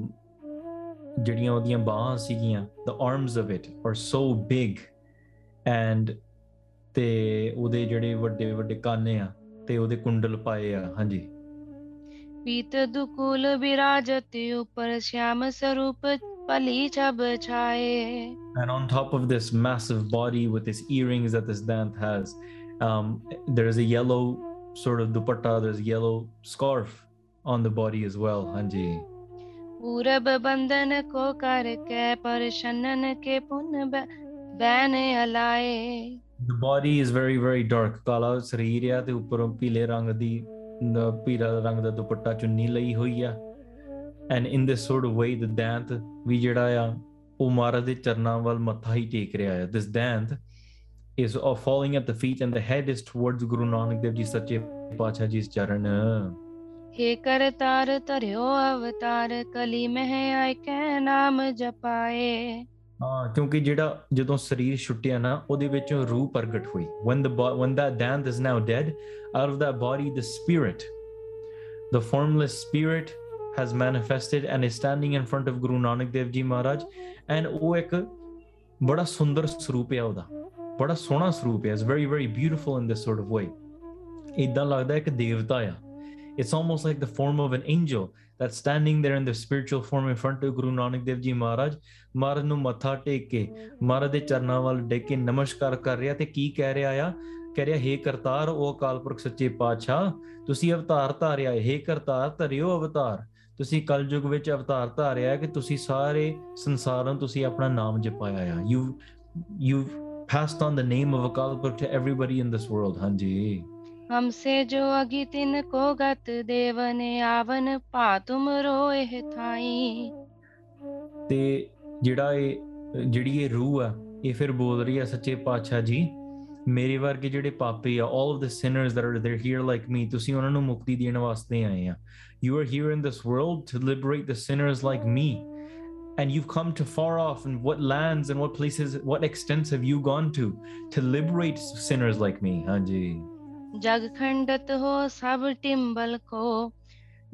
ਜਿਹੜੀਆਂ ਉਹਦੀਆਂ ਬਾਹਾਂ ਸੀਗੀਆਂ the arms of it are so big and ਤੇ ਉਹਦੇ ਜਿਹੜੇ ਵੱਡੇ ਵੱਡੇ ਕਾਨੇ ਆ ਤੇ ਉਹਦੇ ਕੁੰਡਲ ਪਾਏ ਆ ਹਾਂਜੀ ਪੀਤ ਦੁਕੁਲ ਉਪਰ ਸਰੂਪ ਪਲੀ ਛਬ ਛਾਏ and on top of this massive body with his earrings that this dant has um, there is a yellow sort of dupatta there's a yellow scarf on the body as well hanji पूरब बंधन को कर के परशनन के पुन ban हलाए The body is very very dark ਕਾਲਾ ਸਰੀਰ ਆ ਤੇ ਉੱਪਰੋਂ ਪੀਲੇ ਰੰਗ ਦੀ ਪੀਲਾ ਰੰਗ ਦਾ ਦੁਪੱਟਾ ਚੁੰਨੀ ਲਈ ਹੋਈ ਆ and in this sort of way the ਦੰਤ ਵੀ ਜਿਹੜਾ ਆ ਉਹ ਮਹਾਰਾਜ ਦੇ ਚਰਨਾਂ ਵੱਲ ਮੱਥਾ ਹੀ ਟੇਕ ਰਿਹਾ ਆ ਦਿਸ ਦੈਂਤ is falling at the feet and the head is towards Guru Nanak Dev Ji Sache Pacha Ji's charan ਹੇ ਕਰਤਾਰ ਧਰਿਓ ਅਵਤਾਰ ਕਲੀ ਮਹਿ ਆਇ ਕੈ ਨਾਮ ਜਪਾਏ ਹਾਂ ਕਿਉਂਕਿ ਜਿਹੜਾ ਜਦੋਂ ਸਰੀਰ ਛੁੱਟਿਆ ਨਾ ਉਹਦੇ ਵਿੱਚੋਂ ਰੂਹ ਪ੍ਰਗਟ ਹੋਈ when the when that dant is now dead out of that body the spirit the formless spirit has manifested and is standing in front of Guru Nanak Dev Ji Maharaj and ਉਹ ਇੱਕ ਬੜਾ ਸੁੰਦਰ ਸਰੂਪ ਹੈ ਉਹਦਾ ਬੜਾ ਸੋਹਣਾ ਸਰੂਪ ਹੈ it's very very beautiful in this sort of way ਇਦਾਂ ਲੱਗਦਾ ਇੱਕ ਦੇਵਤਾ ਆ it's almost like the form of an angel that's standing there in the spiritual form in front of Guru Nanak Dev Ji Maharaj. Maharaj nu matha tek ke Maharaj de charna wal dekh ke namaskar kar reya te ki keh reya ya? keh reya he kartar o akal purakh sachche paatsha tusi avtar tarya he kartar taryo avtar ਤੁਸੀਂ ਕਲਯੁਗ ਵਿੱਚ ਅਵਤਾਰ ਧਾਰਿਆ ਕਿ ਤੁਸੀਂ ਸਾਰੇ ਸੰਸਾਰਾਂ apna naam ਨਾਮ ਜਪਾਇਆ ਆ you passed on the name of of a to everybody in this world, world ਹਾਂਜੀ हमसे जो अगितिन को गत देवने आवन पातुम रोए थाई ਤੇ ਜਿਹੜਾ ਇਹ ਜਿਹੜੀ ਇਹ ਰੂਹ ਆ ਇਹ ਫਿਰ ਬੋਲ ਰਹੀ ਆ ਸੱਚੇ ਪਾਤਸ਼ਾਹ ਜੀ ਮੇਰੇ ਵਰਗੇ ਜਿਹੜੇ ਪਾਪੀ ਆ all of the sinners that are there here like me ਤੁਸੀਂ ਉਹਨਾਂ ਨੂੰ ਮੁਕਤੀ ਦੇਣ ਵਾਸਤੇ ਆਏ ਆ you are here in this world to liberate the sinners like me and you've come to far off and what lands and what places what extents have you gone to to liberate sinners like me ਹਾਂਜੀ ਜਗ ਖੰਡਤ ਹੋ ਸਭ ਟਿੰਬਲ ਕੋ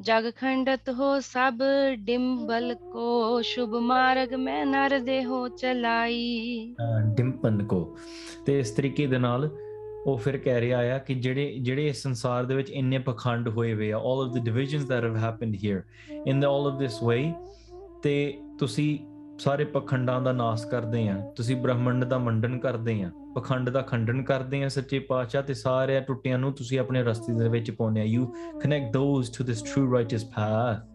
ਜਗ ਖੰਡਤ ਹੋ ਸਭ ਡਿੰਬਲ ਕੋ ਸ਼ੁਭ ਮਾਰਗ ਮੈਂ ਨਰ ਦੇ ਹੋ ਚਲਾਈ ਡਿੰਪਨ ਕੋ ਤੇ ਇਸ ਤਰੀਕੇ ਦੇ ਨਾਲ ਉਹ ਫਿਰ ਕਹਿ ਰਿਹਾ ਆ ਕਿ ਜਿਹੜੇ ਜਿਹੜੇ ਇਸ ਸੰਸਾਰ ਦੇ ਵਿੱਚ ਇੰਨੇ ਪਖੰਡ ਹੋਏ ਹੋਏ ਆ 올 of the divisions that have happened here in the 올 of this way ਤੇ ਤੁਸੀਂ ਸਾਰੇ ਪਖੰਡਾਂ ਦਾ ਨਾਸ ਕਰਦੇ ਆ ਤੁਸੀਂ ਬ੍ਰਹਮੰਡ ਦਾ ਮੰਡਨ ਕਰਦੇ ਆ ਪਖੰਡ ਦਾ ਖੰਡਨ ਕਰਦੇ ਆ ਸੱਚੇ ਪਾਤਸ਼ਾਹ ਤੇ ਸਾਰੇ ਟੁੱਟਿਆਂ ਨੂੰ ਤੁਸੀਂ ਆਪਣੇ ਰਸਤੇ ਦੇ ਵਿੱਚ ਪਾਉਂਦੇ ਆ you connect those to this true rights path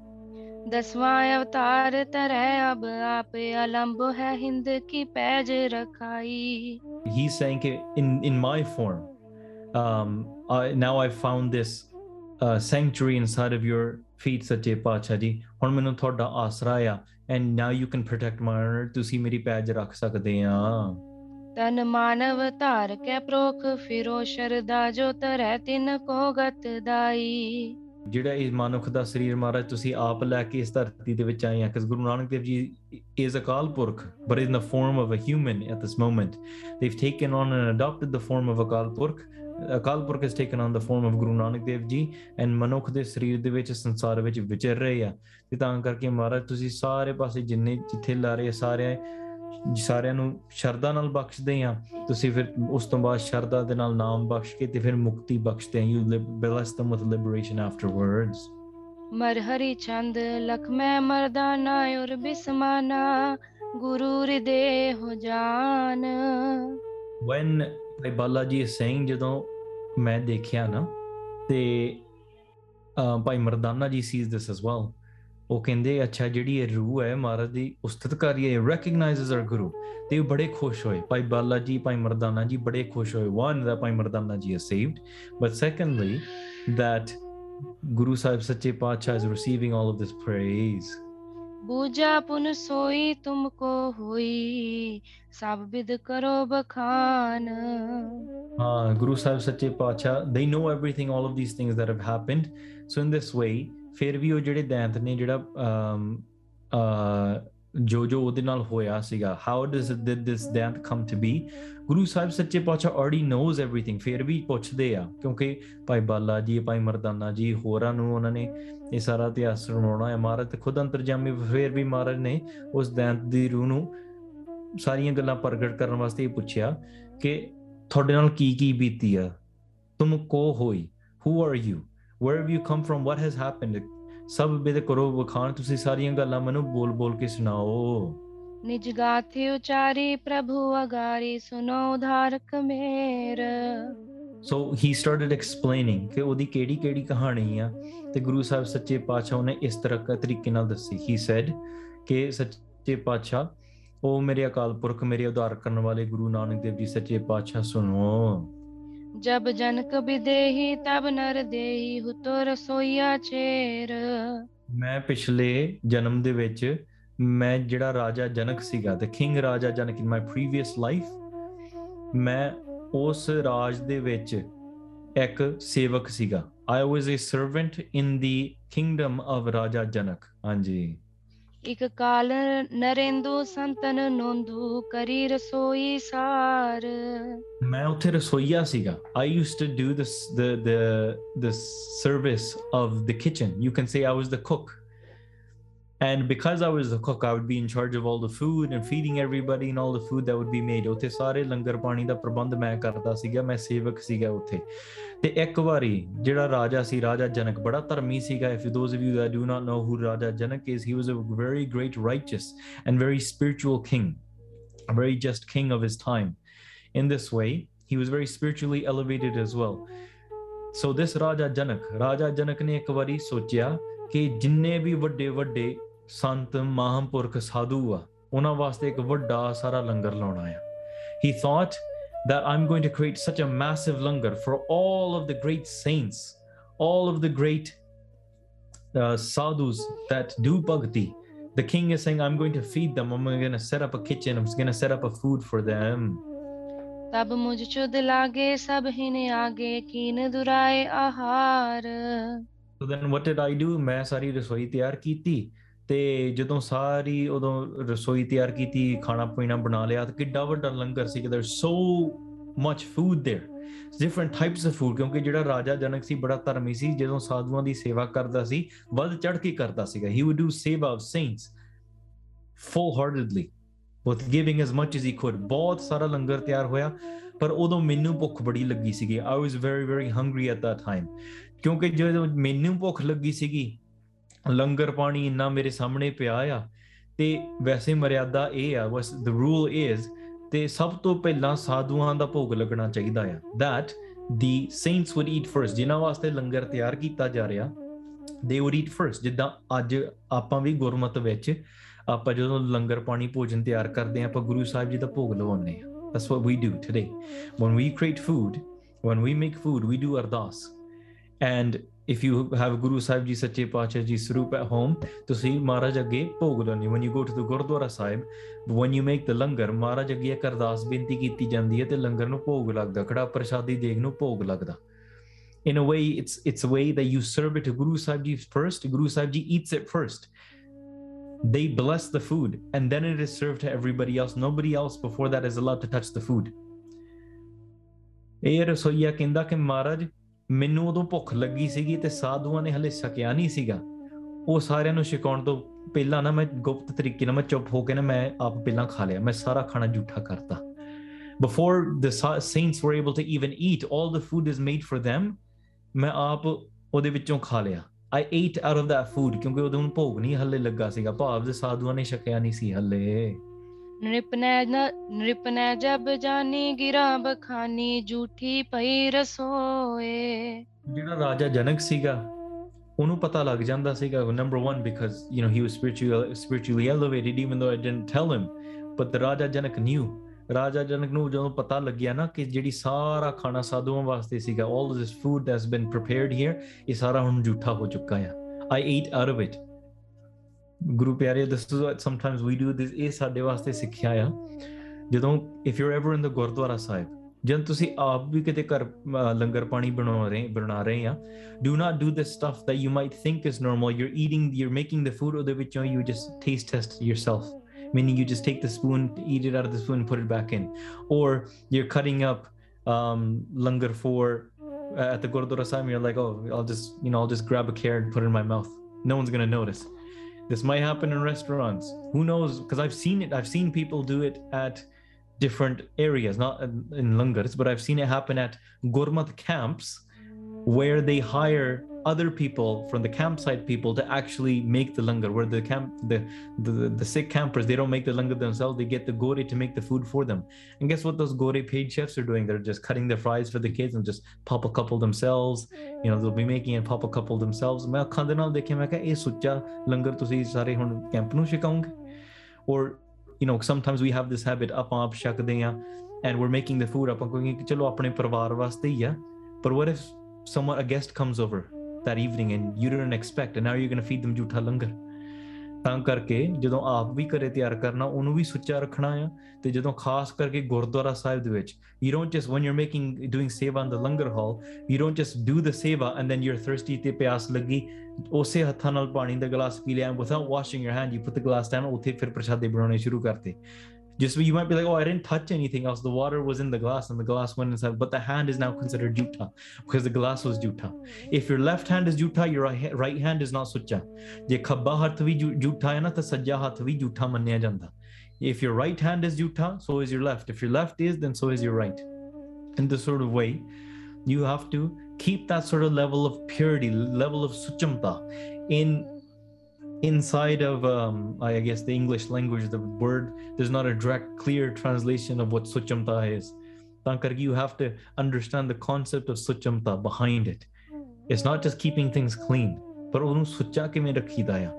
ਦਸਵਾਂ ਅਵਤਾਰ ਤਰੈ ਅਬ ਆਪ ਅਲੰਬ ਹੈ ਹਿੰਦ ਕੀ ਪੈਜ ਰਖਾਈ ਹੀ ਸੇਇੰਗ ਕਿ in in my form um I, now i found this uh, sanctuary inside of your feet ਸੱਚੇ ਪਾਤਸ਼ਾਹ ਜੀ ਹੁਣ ਮੈਨੂੰ ਤੁਹਾਡਾ ਆਸਰਾ ਆ and now you can protect my honour ਤੁਸੀਂ ਮੇਰੀ ਪੈਜ ਰੱਖ ਸਕਦੇ ਆ ਤਨ ਮਾਨਵ ਧਾਰ ਕੇ ਪ੍ਰੋਖ ਫਿਰੋ ਸ਼ਰਦਾ ਜੋ ਤਰੈ ਤਿਨ ਕੋ ਗਤ ਦਾਈ ਜਿਹੜਾ ਇਹ ਮਨੁੱਖ ਦਾ ਸਰੀਰ ਮਹਾਰਾਜ ਤੁਸੀਂ ਆਪ ਲੈ ਕੇ ਇਸ ਧਰਤੀ ਦੇ ਵਿੱਚ ਆਏ ਆ ਕਿਸ ਗੁਰੂ ਨਾਨਕ ਦੇਵ ਜੀ is Akal Purakh but in the form of a human at this moment they've taken on and adapted the form of Akal Purakh Akal Purakh is taken on the form of Guru Nanak Dev ji and ਮਨੁੱਖ ਦੇ ਸਰੀਰ ਦੇ ਵਿੱਚ ਸੰਸਾਰ ਵਿੱਚ ਵਿਚਰ ਰਹੇ ਆ ਤੇ ਤਾਂ ਕਰਕੇ ਮਹਾਰਾਜ ਤੁਸੀਂ ਸਾਰੇ ਪਾਸੇ ਜਿੰਨੇ ਜਿੱਥੇ ਲਾ ਰਹੇ ਸਾਰੇ ਸਾਰਿਆਂ ਨੂੰ ਸ਼ਰਧਾ ਨਾਲ ਬਖਸ਼ਦੇ ਆ ਤੁਸੀਂ ਫਿਰ ਉਸ ਤੋਂ ਬਾਅਦ ਸ਼ਰਧਾ ਦੇ ਨਾਲ ਨਾਮ ਬਖਸ਼ ਕੇ ਤੇ ਫਿਰ ਮੁਕਤੀ ਬਖਸ਼ਦੇ ਆ you bless them with liberation afterwards ਮਰਹਰੀ ਚੰਦ ਲਖ ਮੈਂ ਮਰਦਾਨਾ ਔਰ ਬਿਸਮਾਨਾ ਗੁਰੂ ਰਿਦੇ ਹੋ ਜਾਨ ਵੈਨ ਭਾਈ ਬਾਲਾ ਜੀ ਸੇਇੰਗ ਜਦੋਂ ਮੈਂ ਦੇਖਿਆ ਨਾ ਤੇ ਭਾਈ ਮਰਦਾਨਾ ਜੀ ਸੀਜ਼ ਦਿਸ ਐਸ ਵੈਲ ਉਹ ਕਹਿੰਦੇ ਅੱਛਾ ਜਿਹੜੀ ਇਹ ਰੂਹ ਹੈ ਮਹਾਰਾਜ ਦੀ ਉਸਤਤਕਾਰੀ ਹੈ ਰੈਕਗਨਾਈਜ਼ਸ ਆਰ ਗੁਰੂ ਤੇ ਉਹ ਬੜੇ ਖੁਸ਼ ਹੋਏ ਭਾਈ ਬਾਲਾ ਜੀ ਭਾਈ ਮਰਦਾਨਾ ਜੀ ਬੜੇ ਖੁਸ਼ ਹੋਏ one the Bhai Mardana ji is saved but secondly that Guru Sahib ਸੱਚੇ ਪਾਤਸ਼ਾਹ ਇਸ ਰੀਸੀਵਿੰਗ ਆਲ ਆਫ ਦਿਸ ਪ੍ਰੇਜ਼ ਬੂਜਾ ਪੁਨ ਸੋਈ ਤੁਮ ਕੋ ਹੋਈ ਸਭ ਵਿਦ ਕਰੋ ਬਖਾਨ ਹਾਂ ਗੁਰੂ ਸਾਹਿਬ ਸੱਚੇ ਪਾਤਸ਼ਾਹ they know everything all of these things that have happened so in this way ਫਿਰ ਵੀ ਉਹ ਜਿਹੜੇ ਦੈਂਤ ਨੇ ਜਿਹੜਾ ਅ ਜੋ ਜੋ ਉਹਦੇ ਨਾਲ ਹੋਇਆ ਸੀਗਾ how does this this death come to be Guru Sahib ਸੱਚੇ ਪਾਤਸ਼ਾਹ ਆਲਰੇਡੀ ਨੋਜ਼ एवरीथिंग ਫਿਰ ਵੀ ਪੁੱਛਦੇ ਆ ਕਿਉਂਕਿ ਭਾਈ ਬਾਲਾ ਜੀ ਭਾਈ ਮਰਦਾਨਾ ਜੀ ਹੋਰਾਂ ਨੂੰ ਉਹਨਾਂ ਨੇ ਇਹ ਸਾਰਾ ਇਤਿਹਾਸ ਸੁਣਾਉਣਾ ਹੈ ਮਹਾਰਾਜ ਤੇ ਖੁਦ ਅੰਤਰਜਾਮੀ ਫਿਰ ਵੀ ਮਹਾਰਾਜ ਨੇ ਉਸ ਦੈਂਤ ਦੀ ਰੂਹ ਨੂੰ ਸਾਰੀਆਂ ਗੱਲਾਂ ਪ੍ਰਗਟ ਕਰਨ ਵਾਸਤੇ ਇਹ ਪੁੱਛਿਆ ਕਿ ਤੁਹਾਡੇ ਨਾਲ ਕੀ ਕੀ ਬੀਤੀ ਆ ਤੁਮ ਕੋ ਹੋਈ who are you wherever you come from what has happened ਸਭ ਬਿਦ ਕਰੋ ਵਖਾਣ ਤੁਸੀਂ ਸਾਰੀਆਂ ਗੱਲਾਂ ਮੈਨੂੰ ਬੋਲ ਬੋਲ ਕੇ ਸੁਣਾਓ ਨਿਜ ਗਾਥੇ ਉਚਾਰੇ ਪ੍ਰਭੂ ਅਗਾਰੇ ਸੁਨੋ ਉਧਾਰਕ ਮੇਰ ਸੋ ਹੀ ਸਟਾਰਟਡ ਐਕਸਪਲੇਨਿੰਗ ਕਿ ਉਹਦੀ ਕਿਹੜੀ ਕਿਹੜੀ ਕਹਾਣੀ ਆ ਤੇ ਗੁਰੂ ਸਾਹਿਬ ਸੱਚੇ ਪਾਤਸ਼ਾਹ ਨੇ ਇਸ ਤਰ੍ਹਾਂ ਤਰੀਕੇ ਨਾਲ ਦੱਸੀ ਹੀ ਸੈਡ ਕਿ ਸੱਚੇ ਪਾਤਸ਼ਾਹ ਉਹ ਮੇਰੇ ਅਕਾਲ ਪੁਰਖ ਮੇਰੇ ਉਧਾਰ ਕਰਨ ਵਾਲੇ ਗੁਰੂ ਨਾਨਕ ਦੇਵ ਜੀ ਸੱਚੇ ਪਾਤਸ਼ਾਹ ਸੁਣੋ ਜਬ ਜਨਕ ਵਿਦੇਹੀ ਤਬ ਨਰ ਦੇਹੀ ਹੁਤੋ ਰਸੋਈਆ ਚੇਰ ਮੈਂ ਪਿਛਲੇ ਜਨਮ ਦੇ ਵਿੱਚ ਮੈਂ ਜਿਹੜਾ ਰਾਜਾ ਜਨਕ ਸੀਗਾ ਤੇ king Raja Janak in my previous life ਮੈਂ ਉਸ ਰਾਜ ਦੇ ਵਿੱਚ ਇੱਕ ਸੇਵਕ ਸੀਗਾ I was a servant in the kingdom of Raja Janak ਹਾਂਜੀ ਇਕ ਕਾਲ ਨਰੇਂਦੂ ਸੰਤਨ ਨੋਂਦੂ ਕਰੀ ਰਸੋਈ ਸਾਰ ਮੈਂ ਉੱਥੇ ਰਸੋਈਆ ਸੀਗਾ I used to do this the the the service of the kitchen you can say I was the cook and because I was the cook, I would be in charge of all the food and feeding everybody and all the food that would be made. ਉੱਥੇ ਸਾਰੇ ਲੰਗਰ ਪਾਣੀ ਦਾ ਪ੍ਰਬੰਧ ਮੈਂ ਕਰਦਾ ਸੀਗਾ ਮੈਂ ਸੇਵਕ ਸੀਗਾ ਉੱਥੇ ਤੇ ਇੱਕ ਵਾਰੀ ਜਿਹੜਾ ਰਾਜਾ ਸੀ ਰਾਜਾ ਜਨਕ ਬੜਾ ਧਰਮੀ ਸੀਗਾ if those of that do not know who Raja Janak is he was a very great righteous and very spiritual king a very just king of his time in this way he was very spiritually elevated as well so this ਰਾਜਾ ਜਨਕ ਰਾਜਾ ਜਨਕ ਨੇ ਇੱਕ ਵਾਰੀ ਸੋਚਿਆ ਕਿ ਜਿੰਨੇ ਵੀ ਵੱਡੇ ਵੱਡੇ ਸੰਤ ਮਹਾਂਪੁਰਖ ਸਾਧੂ ਆ ਉਹਨਾਂ ਵਾਸਤੇ ਇੱਕ ਵੱਡਾ ਸਾਰਾ ਲੰਗਰ ਲਾਉਣਾ ਆ he thought that I'm going to create such a massive langar for all of the great saints, all of the great uh, sadhus that do bhakti. The king is saying, I'm going to feed them. I'm going to set up a kitchen. I'm going to set up a food for them. So then what did I do? ਤੇ ਜਦੋਂ ਸਾਰੀ ਉਦੋਂ ਰਸੋਈ ਤਿਆਰ ਕੀਤੀ ਖਾਣਾ ਪੀਣਾ ਬਣਾ ਲਿਆ ਤੇ ਕਿੱਡਾ ਵੱਡਾ ਲੰਗਰ ਸੀ ਕਿ there so much food there different types of food ਕਿਉਂਕਿ ਜਿਹੜਾ ਰਾਜਾ ਜਨਕ ਸੀ ਬੜਾ ਧਰਮੀ ਸੀ ਜਦੋਂ ਸਾਧੂਆਂ ਦੀ ਸੇਵਾ ਕਰਦਾ ਸੀ ਵੱਧ ਚੜ ਕੇ ਕਰਦਾ ਸੀਗਾ he would do seva of saints full heartedly with giving as much as he could ਬਹੁਤ ਸਾਰਾ ਲੰਗਰ ਤਿਆਰ ਹੋਇਆ ਪਰ ਉਦੋਂ ਮੈਨੂੰ ਭੁੱਖ ਬੜੀ ਲੱਗੀ ਸੀਗੀ i was very very hungry at that time ਕਿਉਂਕਿ ਜਦੋਂ ਮੈਨੂੰ ਭੁੱਖ ਲੱਗੀ ਸੀਗੀ ਲੰਗਰ ਪਾਣੀ ਇੰਨਾ ਮੇਰੇ ਸਾਹਮਣੇ ਪਿਆ ਆ ਤੇ ਵੈਸੇ ਮਰਿਆਦਾ ਇਹ ਆ ਵਸ ਦ ਰੂਲ ਇਜ਼ ਤੇ ਸਭ ਤੋਂ ਪਹਿਲਾਂ ਸਾਧੂਆਂ ਦਾ ਭੋਗ ਲੱਗਣਾ ਚਾਹੀਦਾ ਆ that the saints would eat first ਜਿਨ੍ਹਾਂ ਵਾਸਤੇ ਲੰਗਰ ਤਿਆਰ ਕੀਤਾ ਜਾ ਰਿਹਾ ਦੇ would ਈਟ ਫਰਸਟ ਜਿੱਦਾਂ ਅੱਜ ਆਪਾਂ ਵੀ ਗੁਰਮਤ ਵਿੱਚ ਆਪਾਂ ਜਦੋਂ ਲੰਗਰ ਪਾਣੀ ਭੋਜਨ ਤਿਆਰ ਕਰਦੇ ਆ ਆਪਾਂ ਗੁਰੂ ਸਾਹਿਬ ਜੀ ਦਾ ਭੋਗ ਲਵਾਉਂਦੇ ਆ that's what we do today when we create food when we make food we do ardas and if you have Guru Sahib Ji, Sache Pachar Ji Sarup at home, to see Maharaj Agge Pogodani. When you go to the Gurdwara Sahib, when you make the langar, Maharaj Agge Kardas binti ਕੀਤੀ ਜਾਂਦੀ ਹੈ langar ਲੰਗਰ ਨੂੰ ਭੋਗ ਲੱਗਦਾ ਖੜਾ ਪ੍ਰਸ਼ਾਦੀ ਦੇਗ ਨੂੰ in a way it's it's a way that you serve it to Guru Sahib Ji first Guru Sahib Ji eats it first they bless the food and then it is served to everybody else nobody else before that is allowed to touch the food ਇਹ ਰਸੋਈਆ ਕਹਿੰਦਾ ਕਿ ਮਹਾਰਾਜ ਮੈਨੂੰ ਉਦੋਂ ਭੁੱਖ ਲੱਗੀ ਸੀਗੀ ਤੇ ਸਾਧੂਆਂ ਨੇ ਹਲੇ ਸਕਿਆ ਨਹੀਂ ਸੀਗਾ ਉਹ ਸਾਰਿਆਂ ਨੂੰ ਛਕਾਉਣ ਤੋਂ ਪਹਿਲਾਂ ਨਾ ਮੈਂ ਗੁਪਤ ਤਰੀਕੇ ਨਾਲ ਮੈਂ ਚੁੱਪ ਹੋ ਕੇ ਨਾ ਮੈਂ ਆਪ ਪਹਿਲਾਂ ਖਾ ਲਿਆ ਮੈਂ ਸਾਰਾ ਖਾਣਾ ਝੂਠਾ ਕਰਤਾ before the saints were able to even eat all the food is made for them ਮੈਂ ਆਪ ਉਹਦੇ ਵਿੱਚੋਂ ਖਾ ਲਿਆ I ate out of that food ਕਿਉਂਕਿ ਉਹਦੋਂ ਭੋਗ ਨਹੀਂ ਹੱਲੇ ਲੱਗਾ ਸੀਗਾ ਭਾਵ ਦੇ ਸਾਧੂਆਂ ਨੇ ਛਕਿਆ ਨਹੀਂ ਸੀ ਹੱਲੇ ਨ੍ਰਿਪਨੈ ਨ੍ਰਿਪਨੈ ਜਬ ਜਾਨੀ ਗਿਰਾ ਬਖਾਨੀ ਝੂਠੀ ਪਈ ਰਸੋਏ ਜਿਹੜਾ ਰਾਜਾ ਜਨਕ ਸੀਗਾ ਉਹਨੂੰ ਪਤਾ ਲੱਗ ਜਾਂਦਾ ਸੀਗਾ number 1 because you know he was spiritual spiritually elevated even though I didn't tell him but the Raja Janak new ਰਾਜਾ ਜਨਕ ਨੂੰ ਜਦੋਂ ਪਤਾ ਲੱਗਿਆ ਨਾ ਕਿ ਜਿਹੜੀ ਸਾਰਾ ਖਾਣਾ ਸਾਧੂਆਂ ਵਾਸਤੇ ਸੀਗਾ all this food that's been prepared here ਇਹ ਸਾਰਾ ਹੁਣ ਝੂਠਾ ਹੋ ਚੁੱਕਾ ਆ I ate out of it Guru ਪਿਆਰੇ this is what sometimes we do this ਇਹ ਸਾਡੇ ਵਾਸਤੇ ਸਿੱਖਿਆ ਆ ਜਦੋਂ if you're ever in the Gurdwara ਸਾਹਿਬ ਜਦ ਤੁਸੀਂ ਆਪ ਵੀ ਕਿਤੇ ਘਰ ਲੰਗਰ ਪਾਣੀ ਬਣਾ ਰਹੇ ਬਣਾ ਰਹੇ ਆ do not do this stuff that you might think is normal you are eating you are making the food ਉਹਦੇ ਵਿੱਚੋਂ you just taste test yourself meaning you just take the spoon eat it out of the spoon put it back in or you're cutting up um, langar for uh, at the gurdwara sahib you're like oh i'll just you know i'll just grab a carrot and put it in my mouth no one's going to notice this might happen in restaurants. Who knows? Because I've seen it. I've seen people do it at different areas, not in, langars, but I've seen it happen at Gurmat camps where they hire other people from the campsite people to actually make the langar where the camp the, the the sick campers they don't make the langar themselves they get the gore to make the food for them and guess what those gore paid chefs are doing they're just cutting the fries for the kids and just pop a couple themselves you know they'll be making and pop a couple themselves ਮੈਂ ਅੱਖਾਂ ਦੇ ਨਾਲ ਦੇਖਿਆ ਮੈਂ ਕਿਹਾ ਇਹ ਸੁੱਚਾ ਲੰਗਰ ਤੁਸੀਂ ਸਾਰੇ ਹੁਣ ਕੈਂਪ ਨੂੰ ਛਕਾਉਂਗੇ Or you know sometimes we have this habit up, ਆਪ ਛਕਦੇ ਆ and we're making the food up. I'm going, chalo, apne parivar vaste hi But what if someone, a guest comes over that evening and you didn't expect and now you're going to feed them ਝੂਠਾ langar ਤਾਂ ਕਰਕੇ ਜਦੋਂ ਆਪ ਵੀ ਘਰੇ ਤਿਆਰ ਕਰਨਾ ਉਹਨੂੰ ਵੀ ਸੁੱਚਾ ਰੱਖਣਾ ਆ ਤੇ ਜਦੋਂ ਖਾਸ ਕਰਕੇ ਗੁਰਦੁਆਰਾ ਸਾਹਿਬ ਦੇ ਵਿੱਚ you don't just one you are making doing seva in the langar hall you don't just do the seva and then you are thirsty ਤੇ ਪਿਆਸ ਲੱਗੀ ਉਸੇ ਹੱਥਾਂ ਨਾਲ ਪਾਣੀ ਦਾ ਗਲਾਸ ਪੀ ਲਿਆ without washing your hand you put the glass down ਉੱਥੇ ਫਿਰ ਪ੍ਰਸ਼ਾਦੇ ਬਣਾਉਣੇ ਸ਼ੁਰੂ ਕਰਤੇ just you might be like, oh, I didn't touch anything else. The water was in the glass and the glass went inside, but the hand is now considered juta because the glass was juta. If your left hand is juta, your right hand is not sucha. ਜੇ if your right hand is juta, so is your left. If your left is, then so is your right. In this sort of way, you have to keep that sort of level of purity, level of suchamta in inside of um, I guess the English language, the word there's not a direct, clear translation of what suchamta is. Tankar, you have to understand the concept of suchamta behind it. It's not just keeping things clean, ਪਰ ਉਹਨੂੰ ਸੁੱਚਾ ਕਿਵੇਂ ਰੱਖੀਦਾ ਆ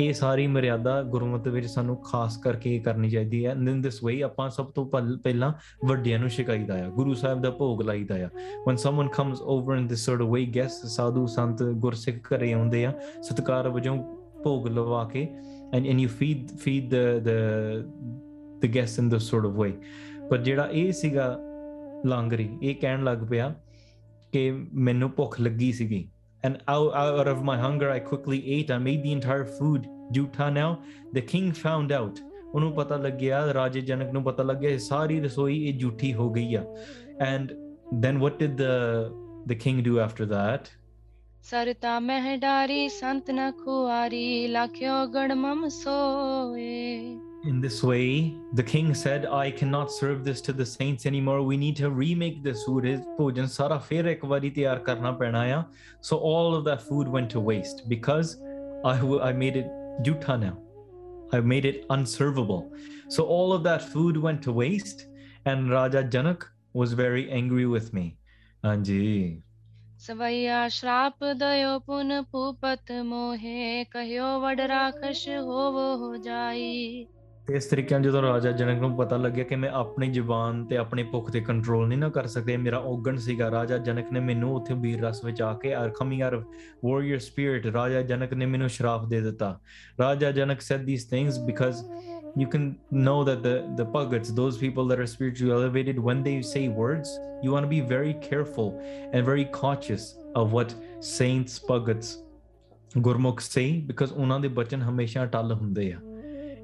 ਇਹ ਸਾਰੀ ਮਰਿਆਦਾ ਗੁਰਮਤ ਵਿੱਚ ਸਾਨੂੰ ਖਾਸ ਕਰਕੇ ਕਰਨੀ ਚਾਹੀਦੀ ਹੈ ਇਨ ਦਿਸ ਵੇ ਆਪਾਂ ਸਭ ਤੋਂ ਪਹਿਲਾਂ ਵੱਡਿਆਂ ਨੂੰ ਸ਼ਿਕਾਇਦਾ ਆ ਗੁਰੂ ਸਾਹਿਬ ਦਾ ਭੋਗ ਲਾਈਦਾ ਆ one someone comes over in this sort of way guess ਸਾਧੂ ਸੰਤ ਗੁਰਸਿੱਖ ਘਰੇ ਆਉਂਦੇ ਆ ਸਤਕਾਰ ਵਜੋਂ and you feed feed the the the guests in this sort of way but ਜਿਹੜਾ ਇਹ ਸੀਗਾ ਲਾਂਗਰੀ ਇਹ ਕਹਿਣ ਲੱਗ ਪਿਆ ਕਿ ਮੈਨੂੰ ਭੁੱਖ ਲੱਗੀ ਸੀਗੀ and out, out of my hunger i quickly ate i made the entire food duta now the king found out ਉਹਨੂੰ ਪਤਾ ਲੱਗ ਗਿਆ ਰਾਜੇ ਜਨਕ ਨੂੰ ਪਤਾ ਲੱਗ ਗਿਆ ਸਾਰੀ ਰਸੋਈ ਇਹ and then what did the the king do after that सरता मह डारी संत न खुआरी लाख्यो गण मम सोए In this way, the king said, I cannot serve this to the saints anymore. We need to remake this food. His sara So all of that food went to waste because I, I made it jutta now. I made it unservable. So all of that food went to waste. And Raja Janak was very angry with me. Anji. ਸਵਈਆ ਸ਼ਰਾਪ ਦਇਓ ਪੁਨ ਪੂਪਤ ਮੋਹੇ ਕਹਿਓ ਵਡ ਰਾਖਸ਼ ਹੋਵੋ ਹੋ ਜਾਈ ਇਸ ਤਰੀਕੇ ਨਾਲ ਜਦੋਂ ਰਾਜਾ ਜਨਕ ਨੂੰ ਪਤਾ ਲੱਗਿਆ ਕਿ ਮੈਂ ਆਪਣੀ ਜ਼ੁਬਾਨ ਤੇ ਆਪਣੀ ਭੁੱਖ ਤੇ ਕੰਟਰੋਲ ਨਹੀਂ ਨਾ ਕਰ ਸਕਦੇ ਮੇਰਾ ਔਗਣ ਸੀਗਾ ਰਾਜਾ ਜਨਕ ਨੇ ਮੈਨੂੰ ਉੱਥੇ ਵੀਰ ਰਸ ਵਿੱਚ ਆ ਕੇ are coming out of warrior spirit Raja Janak ਨੇ ਮੈਨੂੰ ਸ਼ਰਾਫ ਦੇ ਦਿੱਤਾ Raja Janak said these things because you can know that the the puggets those people that are spiritually elevated when they say words you want to be very careful and very cautious of what saints puggets gurmukh say because unani bhajan ਬਚਨ ਹਮੇਸ਼ਾ ਟੱਲ ਹੁੰਦੇ ਆ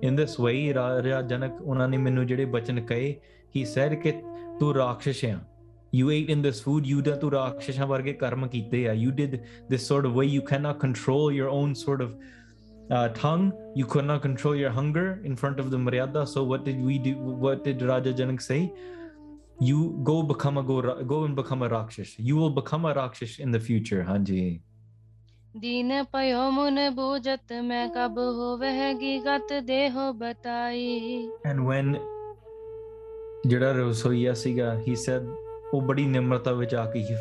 in this ਵੇ ਰਾਜਾ ਜਨਕ ਉਹਨਾਂ ਨੇ ਮੈਨੂੰ ਜਿਹੜੇ ਬਚਨ ਕਹੇ he said you ate in this food you did ਰਾਖਸ਼ਾਂ varge karma ਕੀਤੇ ya. you did this sort of way you cannot control your own sort of uh, tongue. You could not control your hunger in front of the Maryada. So what did we do? What did Raja Janak say? You go become a go, go and become a Rakshas. You will become a Rakshas in the future, Hanji. दीन पयो मुन बूजत मैं कब हो वह गत देहो बताई and when ਜਿਹੜਾ ਰਸੋਈਆ ਸੀਗਾ ਹੀ ਸੈਡ ਉਹ ਬੜੀ ਨਿਮਰਤਾ ਵਿੱਚ ਆ ਕੇ ਹੀ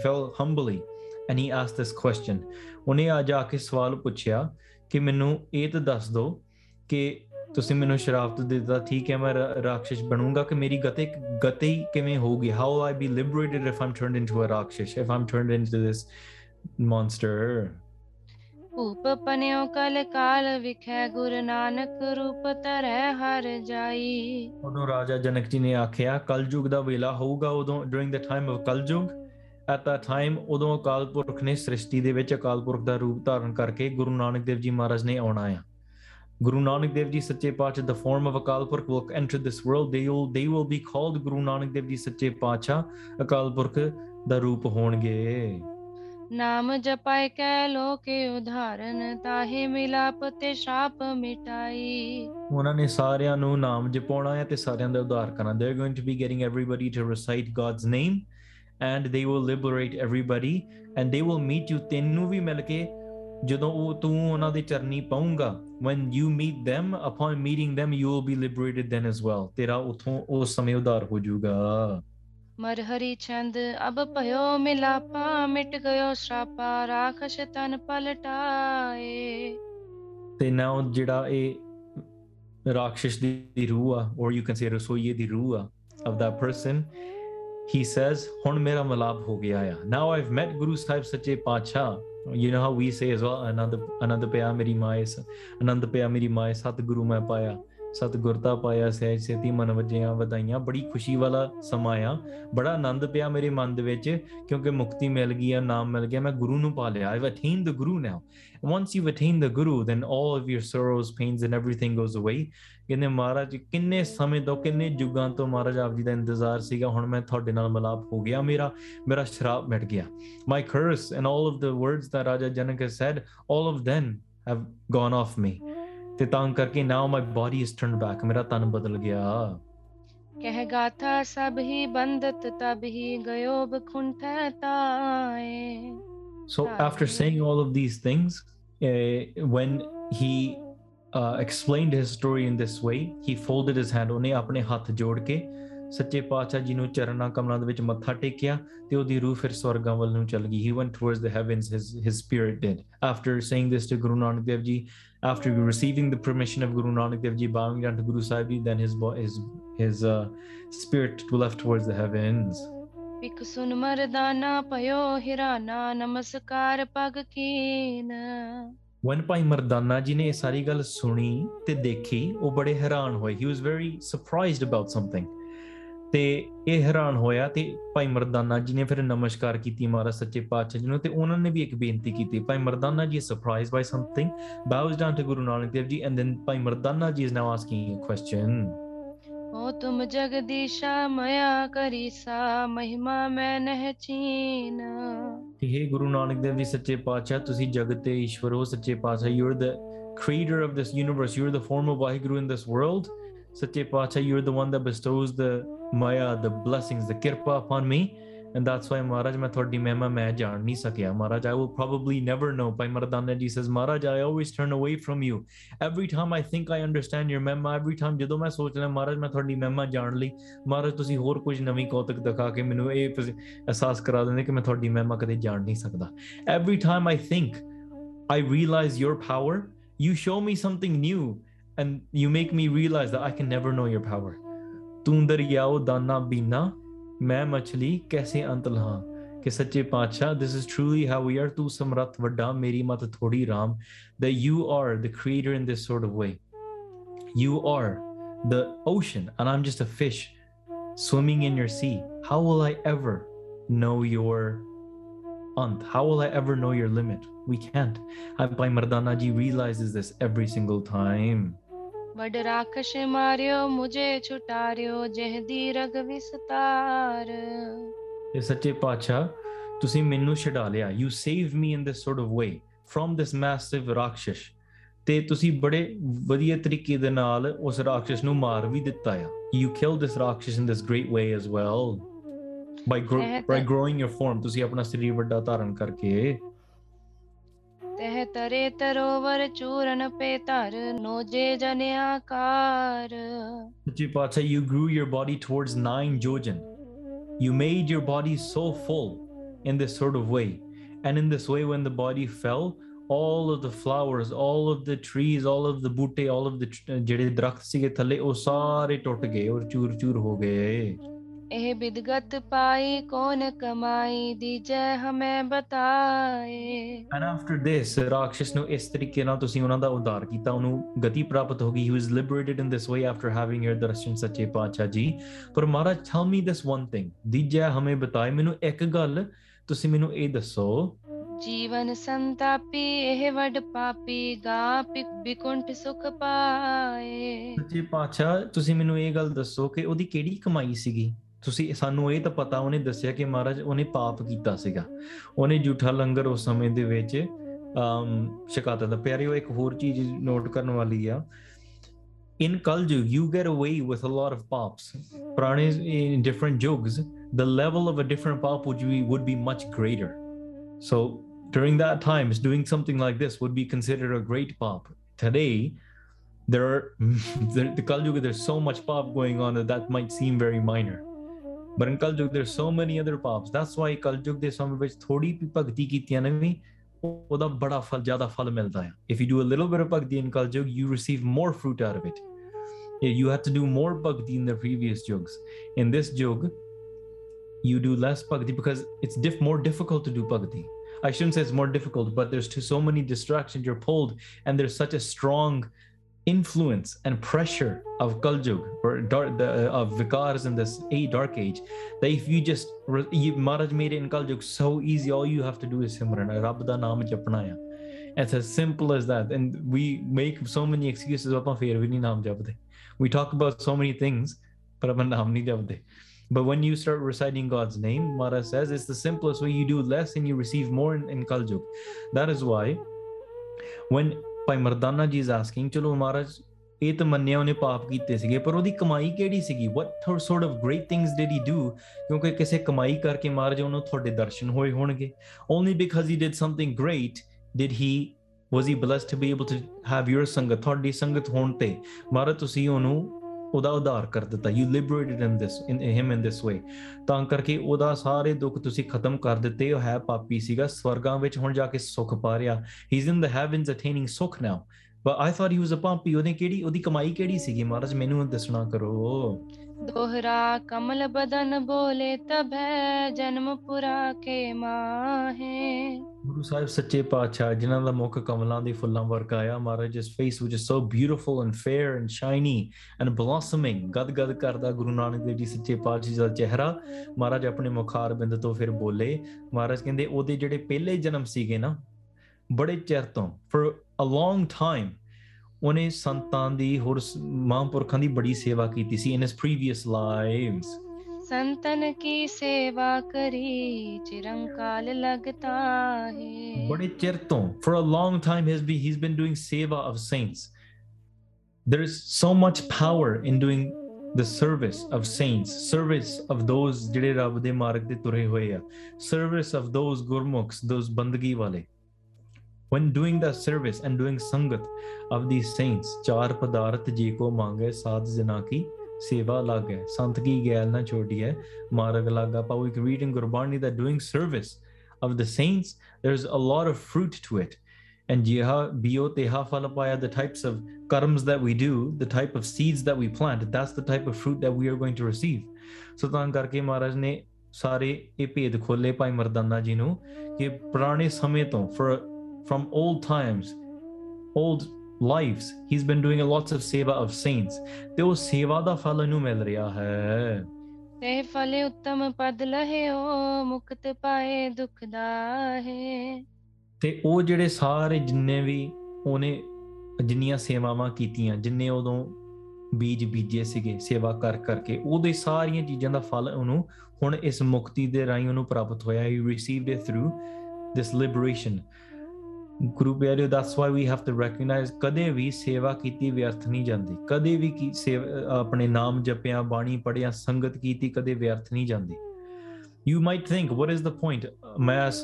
ਕਿ ਮੈਨੂੰ ਇਹ ਤਾਂ ਦੱਸ ਦਿਓ ਕਿ ਤੁਸੀਂ ਮੈਨੂੰ ਸ਼ਰਾਫਤ ਦਿੱਤਾ ਠੀਕ ਹੈ ਮੈਂ ਰਾਖਸ਼ ਬਣੂੰਗਾ ਕਿ ਮੇਰੀ ਗਤੇ ਗਤੇ ਕਿਵੇਂ ਹੋਊਗੀ how I be liberated if I'm turned into a ਰਾਖਸ਼ if I'm turned into this monster ਭੂਪ ਪਨਿਓ ਕਲ ਕਾਲ ਵਿਖੇ ਗੁਰ ਨਾਨਕ ਰੂਪ ਤਰੈ ਹਰ ਜਾਈ ਉਦੋਂ ਰਾਜਾ ਜਨਕ ਜੀ ਨੇ ਆਖਿਆ ਕਲਯੁਗ ਦਾ ਵੇਲਾ ਹੋਊਗਾ ਉਦੋਂ during the time of Kalyug at the time ਉਦੋਂ ਅਕਾਲ ਪੁਰਖ ਨੇ ਸ੍ਰਿਸ਼ਟੀ ਦੇ ਵਿੱਚ ਅਕਾਲ ਪੁਰਖ ਦਾ ਰੂਪ ਧਾਰਨ ਕਰਕੇ ਗੁਰੂ ਨਾਨਕ ਦੇਵ ਜੀ ਮਹਾਰਾਜ ਨੇ ਆਉਣਾ ਆ ਗੁਰੂ ਨਾਨਕ ਦੇਵ ਜੀ ਸੱਚੇ Pacha, the form of Akal Purakh will enter this world. They will, they will be called Guru Nanak Dev Ji Sache Pacha, Akal Purkh ਦਾ ਰੂਪ ਹੋਣਗੇ ਨਾਮ ਜਪਾਇ ਕੈ ਲੋਕੇ ਉਧਾਰਨ ਤਾਹੇ ਮਿਲਾਪ ਤੇ ਸ਼ਾਪ ਮਿਟਾਈ ਉਹਨਾਂ ਨੇ ਸਾਰਿਆਂ ਨੂੰ ਨਾਮ ਜਪਾਉਣਾ ਹੈ ਤੇ ਸਾਰਿਆਂ ਦਾ ਉਧਾਰ ਕਰਨਾ they are going to be getting everybody to recite God's name and they will liberate everybody and they will meet you ਤੈਨੂੰ ਵੀ ਮਿਲ ਕੇ ਜਦੋਂ ਉਹ ਤੂੰ ਉਹਨਾਂ ਦੇ ਚਰਨੀ ਪਾਉਂਗਾ when you meet them upon meeting them you will be liberated then as well ਤੇਰਾ ਉਥੋਂ ਉਸ ਸਮੇਂ ਉਧਾਰ ਹੋ ਜਾਊਗਾ ਮਰ ਹਰੀ ਚੰਦ ਅਬ ਭਇਓ ਮਿਲਾਪਾ ਮਿਟ ਗਇਓ ਸ਼ਰਾਪਾ ਰਾਖਸ਼ ਤਨ ਪਲਟਾਏ ਤੇ ਨਾ ਜਿਹੜਾ ਇਹ ਰਾਖਸ਼ ਦੀ ਰੂਹ ਆ ਔਰ ਯੂ ਕੈਨ ਸੇ ਰਸੋਈਏ ਦੀ ਰੂਹ ਆ of that person he says, Hun mera malab ho gaya. ya Now I've met Guru Sahib Sache paacha You know how we say as well, Ananda Ananda Paya Meri Maya, Ananda Paya Meri maa Satguru Mai Paya. ਸਤਿਗੁਰਤਾ ਦਾ ਪਾਇਆ ਸਹਿਜ ਸੇਤੀ ਮਨ ਵਜਿਆ ਵਧਾਈਆਂ ਬੜੀ ਖੁਸ਼ੀ ਵਾਲਾ ਸਮਾਂ ਆ ਬੜਾ ਆਨੰਦ ਪਿਆ ਮੇਰੇ ਮਨ ਦੇ ਵਿੱਚ ਕਿਉਂਕਿ ਮੁਕਤੀ ਮਿਲ ਗਈ ਆ ਨਾਮ ਮਿਲ ਗਿਆ ਮੈਂ ਗੁਰੂ ਨੂੰ ਪਾ ਲਿਆ I attain the guru now once you attain the guru then all of your sorrows pains and everything goes away ਕਿੰਨੇ ਮਹਾਰਾਜ ਕਿੰਨੇ ਸਮੇਂ ਤੋਂ ਕਿੰਨੇ ਜੁਗਾਂ ਤੋਂ ਮਹਾਰਾਜ ਆਪ ਜੀ ਦਾ ਇੰਤਜ਼ਾਰ ਸੀਗਾ ਹੁਣ ਮੈਂ ਤੁਹਾਡੇ ਨਾਲ ਮਲਾਪ ਹੋ ਗਿਆ ਮੇਰਾ ਮੇਰਾ ਸ਼ਰਾਬ ਮਿਟ ਗਿਆ my curse and all of the words that Raja Janaka said all of then have gone off me ਤੇ ਤਾਂ ਕਰਕੇ now my body is turned back ਮੇਰਾ ਤਨ ਬਦਲ ਗਿਆ ਕਹਿ ਗਾਥਾ ਸਭ ਹੀ ਬੰਦਤ ਤਬ ਹੀ ਗਇਓ ਬਖੁੰਠੈ ਤਾਏ So after saying all of these things, uh, when he uh, explained his story in this way, he folded his hand. ਉਹਨੇ ਆਪਣੇ ਹੱਥ ਜੋੜ ਕੇ ਸੱਚੇ ਪਾਤਸ਼ਾਹ ਜੀ ਨੂੰ ਚਰਨਾਂ ਕਮਲਾਂ ਦੇ ਵਿੱਚ ਮੱਥਾ ਟੇਕਿਆ ਤੇ ਉਹਦੀ ਰੂਹ ਫਿਰ ਸਵਰਗਾਂ ਵੱਲ ਨੂੰ ਚਲ ਗਈ. He went towards the heavens. His his spirit did. After saying this to Guru Nanak Dev Ji, after receiving the permission of Guru Nanak Dev Ji, bowing down to Guru Sahib Ji, then his his his uh, spirit left towards the heavens. ਇੱਕ ਸੁਨ ਮਰਦਾਨਾ ਪਇਓ ਹਿਰਾਨਾ ਨਮਸਕਾਰ ਪਗ ਕੀਨ one Bhai Mardana ਜੀ ਨੇ ਇਹ ਸਾਰੀ ਗੱਲ ਸੁਣੀ ਤੇ ਦੇਖੀ ਉਹ ਬੜੇ ਹੈਰਾਨ ਹੋਏ he was very surprised about something ਤੇ ਇਹ ਹੈਰਾਨ ਹੋਇਆ ਤੇ ਭਾਈ ਮਰਦਾਨਾ ਜੀ ਨੇ ਫਿਰ ਨਮਸਕਾਰ ਕੀਤੀ ਮਹਾਰਾਜ ਸੱਚੇ ਪਾਤਸ਼ਾਹ ਜੀ ਨੂੰ ਤੇ ਉਹਨਾਂ ਨੇ ਵੀ ਇੱਕ ਬੇਨਤੀ ਕੀਤੀ Bhai Mardana ji surprise by something bows down to Guru Nanak Dev ji and then Bhai Mardana ji is now asking a question ओ तुम जगदीशा मया करीसा ਮਹਿਮਾ ਮੈਂ नह ਤੇ ਇਹ ਗੁਰੂ ਨਾਨਕ ਦੇਵ ਜੀ ਸੱਚੇ ਪਾਤਸ਼ਾਹ ਤੁਸੀਂ ਜਗਤ ਦੇ ਈਸ਼ਵਰ ਹੋ ਸੱਚੇ ਪਾਤਸ਼ਾਹ you are the creator of this universe you are the former Waheguru in this world Satya Pacha, you're the one that bestows the Maya, the blessings, the kirpa upon me. And that's why Maharaj Mathordi Mehma Mayajar Nisakya. Maharaj, I will probably never know. By Maradana ji says, Maharaj, I always turn away from you. Every time I think I understand your mema, every time Jido my soul, Maharaj Mathordi eh Mehma Jarnli, Maharaj to see Horkuj Nami Kotak minu Minue Asas Karadanik Mathordi Mehma Kade Jarni Sakda. Every time I think I realize your power, you show me something new and you make me realize that I can never know your power. this is truly how we are ਤੂੰ ਸਮਰੱਥ ਵੱਡਾ that you are the creator in this sort of way you are the ocean and I'm just a fish swimming in your sea how will I ever know your Ant, how will I ever know your limit? We can't. Bhai Mardana ji realizes this every single time. ਵਡ ਰਾਖਸ਼ ਮਾਰਿਓ ਮੁਝੇ ਛੁਟਾਰਿਓ ਜਹਦੀ ਰਗ ਵਿਸਤਾਰ ਇਹ ਸੱਚੇ ਪਾਤਸ਼ਾਹ ਤੁਸੀਂ ਮੈਨੂੰ ਛਡਾ ਲਿਆ you save me in this sort of way from this massive ਰਾਖਸ਼ ਤੇ ਤੁਸੀਂ ਬੜੇ ਵਧੀਆ ਤਰੀਕੇ ਦੇ ਨਾਲ ਉਸ ਰਾਖਸ਼ ਨੂੰ ਮਾਰ ਵੀ ਦਿੱਤਾ ਆ ਯੂ ਕਿਲ ਦਿਸ ਰਾਖਸ਼ in this great way as well by by growing your form ਤੁਸੀਂ ਆਪਣਾ ਸਰੀਰ ਵੱਡਾ ਧਾਰਨ ਕਰਕੇ ਤਹ ਤਰੇ ਤਰੋਵਰ ਚੂਰਨ ਪੇ you grew your body towards nine Jojan. You made your body so full in this sort of way. And in this way, when the body fell, all of the flowers, all of the trees, all of the boote, all of the ਜਿਹੜੇ ਦਰਖਤ ਸੀਗੇ ਥੱਲੇ ਉਹ ਸਾਰੇ ਟੁੱਟ ਗਏ ਔਰ ਚੂਰ-ਚੂਰ ਹੋ ਇਹ ਬਿਦਗਤ ਪਾਈ ਕੋਨ ਕਮਾਈ ਦੀ ਜੈ ਹਮੇ ਬਤਾਏ ਐਂਡ ਆਫਟਰ ਥਿਸ ਰਾਖਸ਼ ਨੂੰ ਇਸ ਤਰੀਕੇ ਨਾਲ ਤੁਸੀਂ ਉਹਨਾਂ ਦਾ ਉਦਾਰ ਕੀਤਾ ਉਹਨੂੰ ਗਤੀ ਪ੍ਰਾਪਤ ਹੋ ਗਈ he was liberated in this way after having her darshan ਸੱਚੇ ਪਾਤਸ਼ਾਹ ਜੀ ਪਰ ਮਹਾਰਾਜ tell me this one thing ਜੈ ਹਮੇ ਬਤਾਏ ਮੈਨੂੰ ਇੱਕ ਗੱਲ ਤੁਸੀਂ ਮੈਨੂੰ ਇਹ ਦੱਸੋ ਜੀਵਨ ਸੰਤਾਪੀ ਇਹ ਵੱਡ ਪਾਪੀ ਗਾ ਪਿਕ ਬਿਕੁੰਠ ਸੁਖ ਪਾਏ ਸੱਚੇ ਪਾਤਸ਼ਾਹ ਤੁਸੀਂ ਮੈਨੂੰ ਇਹ ਗੱਲ ਦੱਸੋ ਕਿ ਉਹਦੀ ਕਿਹੜੀ ਕਮਾਈ ਸੀਗੀ ਤੁਸੀਂ ਸਾਨੂੰ ਇਹ ਤਾਂ ਪਤਾ ਉਹਨੇ ਦੱਸਿਆ ਕਿ ਮਹਾਰਾਜ ਉਹਨੇ ਪਾਪ ਕੀਤਾ ਸੀਗਾ ਉਹਨੇ ਝੂਠਾ ਲੰਗਰ ਉਸ ਸਮੇਂ ਦੇ ਵਿੱਚ ਸ਼ਿਕਾਇਤ ਦਾ ਪਿਆਰੀ ਉਹ ਇੱਕ ਹੋਰ ਚੀਜ਼ ਨੋਟ ਕਰਨ ਵਾਲੀ in Kalju, you get away with a lot of pops. in different jugs, the level of a different pop would be much greater. So during that time, doing something like this would be considered a great pop. Today, there are there's so much pop going on that that might seem very minor. But in Kaljug, there's so many other paths. That's why Kaljug ਦੇ ਸਮੇਂ ਵਿੱਚ ਥੋੜੀ ਵੀ ਭਗਤੀ ਕੀਤੀਆਂ ਨੇ ਵੀ ਉਹਦਾ ਬੜਾ ਫਲ ਜ਼ਿਆਦਾ ਫਲ ਮਿਲਦਾ if you do a little bit of bhakti in kaljug you receive more fruit out of it you had to do more bhakti in the previous jugs in this jug you do less bhakti because it's more difficult to do bhakti i shouldn't say it's more difficult but there's so many distractions you're pulled and there's such a strong influence and pressure of Kaljug or dark, the, uh, of Vikars in this a dark age that if you just you, Maharaj made it in Kaljug so easy all you have to do is Simran Rabda Naam Japnaya it's as simple as that and we make so many excuses about we naam we talk about so many things but naam but when you start reciting God's name Mara says it's the simplest way you do less and you receive more in, in that is why when ਭਾਈ ਮਰਦਾਨਾ ਜੀ ਇਸ asking ਚਲੋ ਮਹਾਰਾਜ ਇਹ ਤਾਂ ਮੰਨਿਆ ਉਹਨੇ ਪਾਪ ਕੀਤੇ ਸੀਗੇ ਪਰ ਉਹਦੀ ਕਮਾਈ ਕਿਹੜੀ ਸੀਗੀ what sort of great things did he do ਕਿਉਂਕਿ ਕਿਸੇ ਕਮਾਈ ਕਰਕੇ ਮਹਾਰਾਜ ਉਹਨੂੰ ਤੁਹਾਡੇ ਦਰਸ਼ਨ ਹੋਏ ਹੋਣਗੇ only because he did something great did he was he blessed to be able to have your sangat ਤੁਹਾਡੀ ਸੰਗਤ ਹੋਣ ਤੇ ਮਹਾਰਾਜ ਤੁਸੀਂ ਉਹਨੂੰ ਉਹਦਾ ਉਧਾਰ ਕਰ ਦਿੱਤਾ you liberated him this in him in this way ਤਾਂ ਕਰਕੇ ਉਹਦਾ ਸਾਰੇ ਦੁੱਖ ਤੁਸੀਂ ਖਤਮ ਕਰ ਦਿੱਤੇ ਉਹ ਹੈ ਪਾਪੀ ਸੀਗਾ ਸਵਰਗਾਂ ਵਿੱਚ ਹੁਣ ਜਾ ਕੇ ਸੁੱਖ ਪਾ ਰਿਹਾ ਹੀ ਇਜ਼ ਇਨ ਦ ਹੈਵਨਸ ਅਟੇਨਿੰਗ ਸੁੱਖ ਨਾਓ ਬਟ ਆਈ ਥੌਟ ਹੀ ਵਾਸ ਅ ਪਾਪੀ ਉਹਨੇ ਕਿਹੜੀ ਉਹਦੀ ਕਮਾਈ ਕਿਹੜੀ ਸੀਗੀ ਮਹਾਰਾਜ ਮੈਨੂੰ ਦੱਸਣਾ ਕਰੋ दोहरा कमल बदन बोले तब है ਜਨਮ ਪੁਰਾ ਕੇ ਮਾਹੇ ਗੁਰੂ ਸਾਹਿਬ ਸੱਚੇ ਪਾਤਸ਼ਾਹ ਜਿਨ੍ਹਾਂ ਦਾ ਮੁਖ ਕਮਲਾਂ ਦੇ ਫੁੱਲਾਂ ਵਰਗਾ ਆਇਆ ਮਹਾਰਾਜ his face which is so beautiful and fair and shiny and blossoming ਗਦਗਦ ਕਰਦਾ ਗੁਰੂ ਨਾਨਕ ਦੇਵ ਜੀ ਸੱਚੇ ਪਾਤਸ਼ਾਹ ਦਾ ਚਿਹਰਾ ਮਹਾਰਾਜ ਆਪਣੇ ਮੁਖਾਰ ਬਿੰਦ ਤੋਂ ਫਿਰ ਬੋਲੇ ਮਹਾਰਾਜ ਕਹਿੰਦੇ ਉਹਦੇ ਜਿਹੜੇ ਪਹਿਲੇ ਜਨਮ ਸੀਗੇ ਨਾ ਬੜੇ ਚਿਰ ਤੋਂ for a long time ਉਹਨੇ ਸੰਤਾਂ ਦੀ ਹੋਰ ਮਹਾਂਪੁਰਖਾਂ ਦੀ ਬੜੀ ਸੇਵਾ ਕੀਤੀ ਸੀ ਇਨ ਹਿਸ ਪ੍ਰੀਵੀਅਸ ਲਾਈਵਸ ਸੰਤਨ ਕੀ ਸੇਵਾ ਕਰੀ ਚਿਰੰਕਾਲ ਲਗਤਾ ਹੈ ਬੜੇ ਚਿਰ ਤੋਂ for a long time he's be he's been doing seva of saints there is so much power in doing the service of saints service of those ਜਿਹੜੇ ਰੱਬ ਦੇ ਮਾਰਗ ਤੇ ਤੁਰੇ ਹੋਏ ਆ ਸਰਵਿਸ ਆਫ ਦੋਜ਼ ਗੁਰਮੁਖਸ ਦੋਜ਼ ਬੰਦਗੀ ਵਾਲੇ when doing the service and doing sangat of these saints char padarth ji ko mange saad jana ki seva lage hai sant ki gail na chodi hai marg laga pa we can read in gurbani that doing service of the saints there's a lot of fruit to it and jiha biyo teha falapaya the types of karms that we do the type of seeds that we plant that's the type of fruit that we are going to receive so tan karke maharaj ne ਸਾਰੇ ਇਹ ਭੇਦ ਖੋਲੇ ਭਾਈ ਮਰਦਾਨਾ ਜੀ ਨੂੰ ਕਿ ਪੁਰਾਣੇ ਸਮੇਂ ਤੋਂ for from old times, old lives. He's been doing lots of seva of saints. ਤੇ ਉਹ ਸੇਵਾ ਦਾ ਫਲ ਨੂੰ ਮਿਲ ਰਿਹਾ ਹੈ। ਤੇ ਫਲੇ ਉੱਤਮ ਪਦ ਲਹਿਓ ਮੁਕਤ ਪਾਏ ਦੁਖ ਦਾ ਹੈ। ਤੇ ਉਹ ਜਿਹੜੇ ਸਾਰੇ ਜਿੰਨੇ ਵੀ ਉਹਨੇ ਜਿੰਨੀਆਂ ਸੇਵਾਵਾਂ ਕੀਤੀਆਂ ਜਿੰਨੇ ਉਦੋਂ ਬੀਜ ਬੀਜੇ ਸੀਗੇ ਸੇਵਾ ਕਰ ਕਰਕੇ ਉਹਦੇ ਸਾਰੀਆਂ ਚੀਜ਼ਾਂ ਦਾ ਫਲ ਉਹਨੂੰ ਹੁਣ ਇਸ ਮੁਕਤੀ ਦੇ ਰਾਹੀਂ ਉਹਨੂੰ ਪ੍ਰਾਪਤ ਹੋਇਆ ਹੀ received it through this liberation Guru ਪਿਆਰਿਓ that's why we have to recognise ਕਦੇ ਵੀ ਸੇਵਾ ਕੀਤੀ ਵਿਅਰਥ ਨਹੀਂ ਜਾਂਦੀ ਕਦੇ ਵੀ ਕੀ ਆਪਣੇ ਨਾਮ ਜਪਿਆ ਬਾਣੀ ਪੜਿਆ ਸੰਗਤ ਕੀਤੀ ਕਦੇ ਵਿਅਰਥ ਨਹੀਂ ਜਾਂਦੀ you might think what is the point ਮੈਂ ਅਸ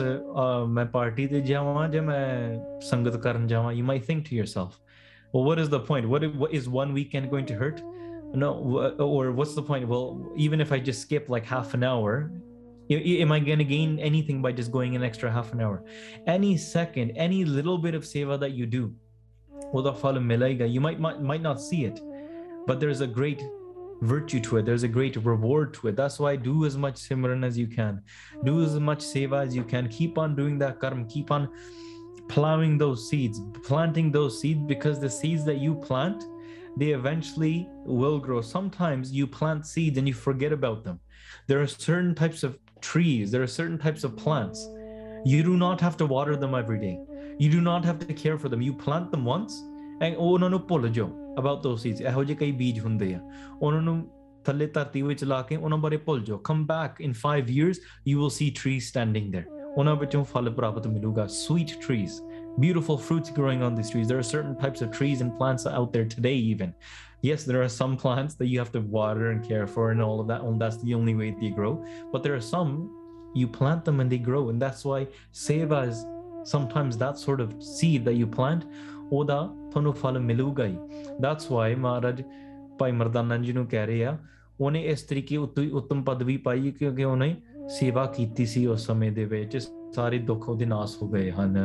ਮੈਂ ਪਾਰਟੀ ਤੇ ਜਾਵਾਂ ਜਾਂ ਮੈਂ ਸੰਗਤ ਕਰਨ ਜਾਵਾਂ you might think to yourself well what is the point what is one weekend going to hurt no or what's the point well even if i just skip like half an hour am i going to gain anything by just going an extra half an hour any second any little bit of seva that you do you might, might might not see it but there's a great virtue to it there's a great reward to it that's why do as much simran as you can do as much seva as you can keep on doing that karma keep on plowing those seeds planting those seeds because the seeds that you plant they eventually will grow. Sometimes you plant seeds and you forget about them. There are certain types of trees, there are certain types of plants. You do not have to water them every day. You do not have to care for them. You plant them once and ਉਹਨਾਂ ਨੂੰ ਭੁੱਲ ਜਾਓ about those seeds ਇਹੋ ਜਿਹੇ ਕਈ ਬੀਜ ਹੁੰਦੇ ਆ ਉਹਨਾਂ ਨੂੰ ਥੱਲੇ ਧਰਤੀ ਵਿੱਚ ਲਾ ਕੇ ਉਹਨਾਂ ਬਾਰੇ ਭੁੱਲ ਜਾਓ 5 years, you will see trees standing there. ਉਹਨਾਂ ਵਿੱਚੋਂ ਫਲ ਪ੍ਰਾਪਤ ਮਿਲੂਗਾ Sweet trees, beautiful fruits growing on these trees there are certain types of trees and plants out there today even yes there are some plants that you have to water and care for and all of that and that's the only way they grow but there are some you plant them and they grow and that's why seva is sometimes that sort of seed that you plant oda tonufala milugai that's why maharaj bhai mardanand ji nu keh rahe hai ohne is tarike uttam padvi payi kyunki seva kiti si us samay de vich sare dukh ohde gaye han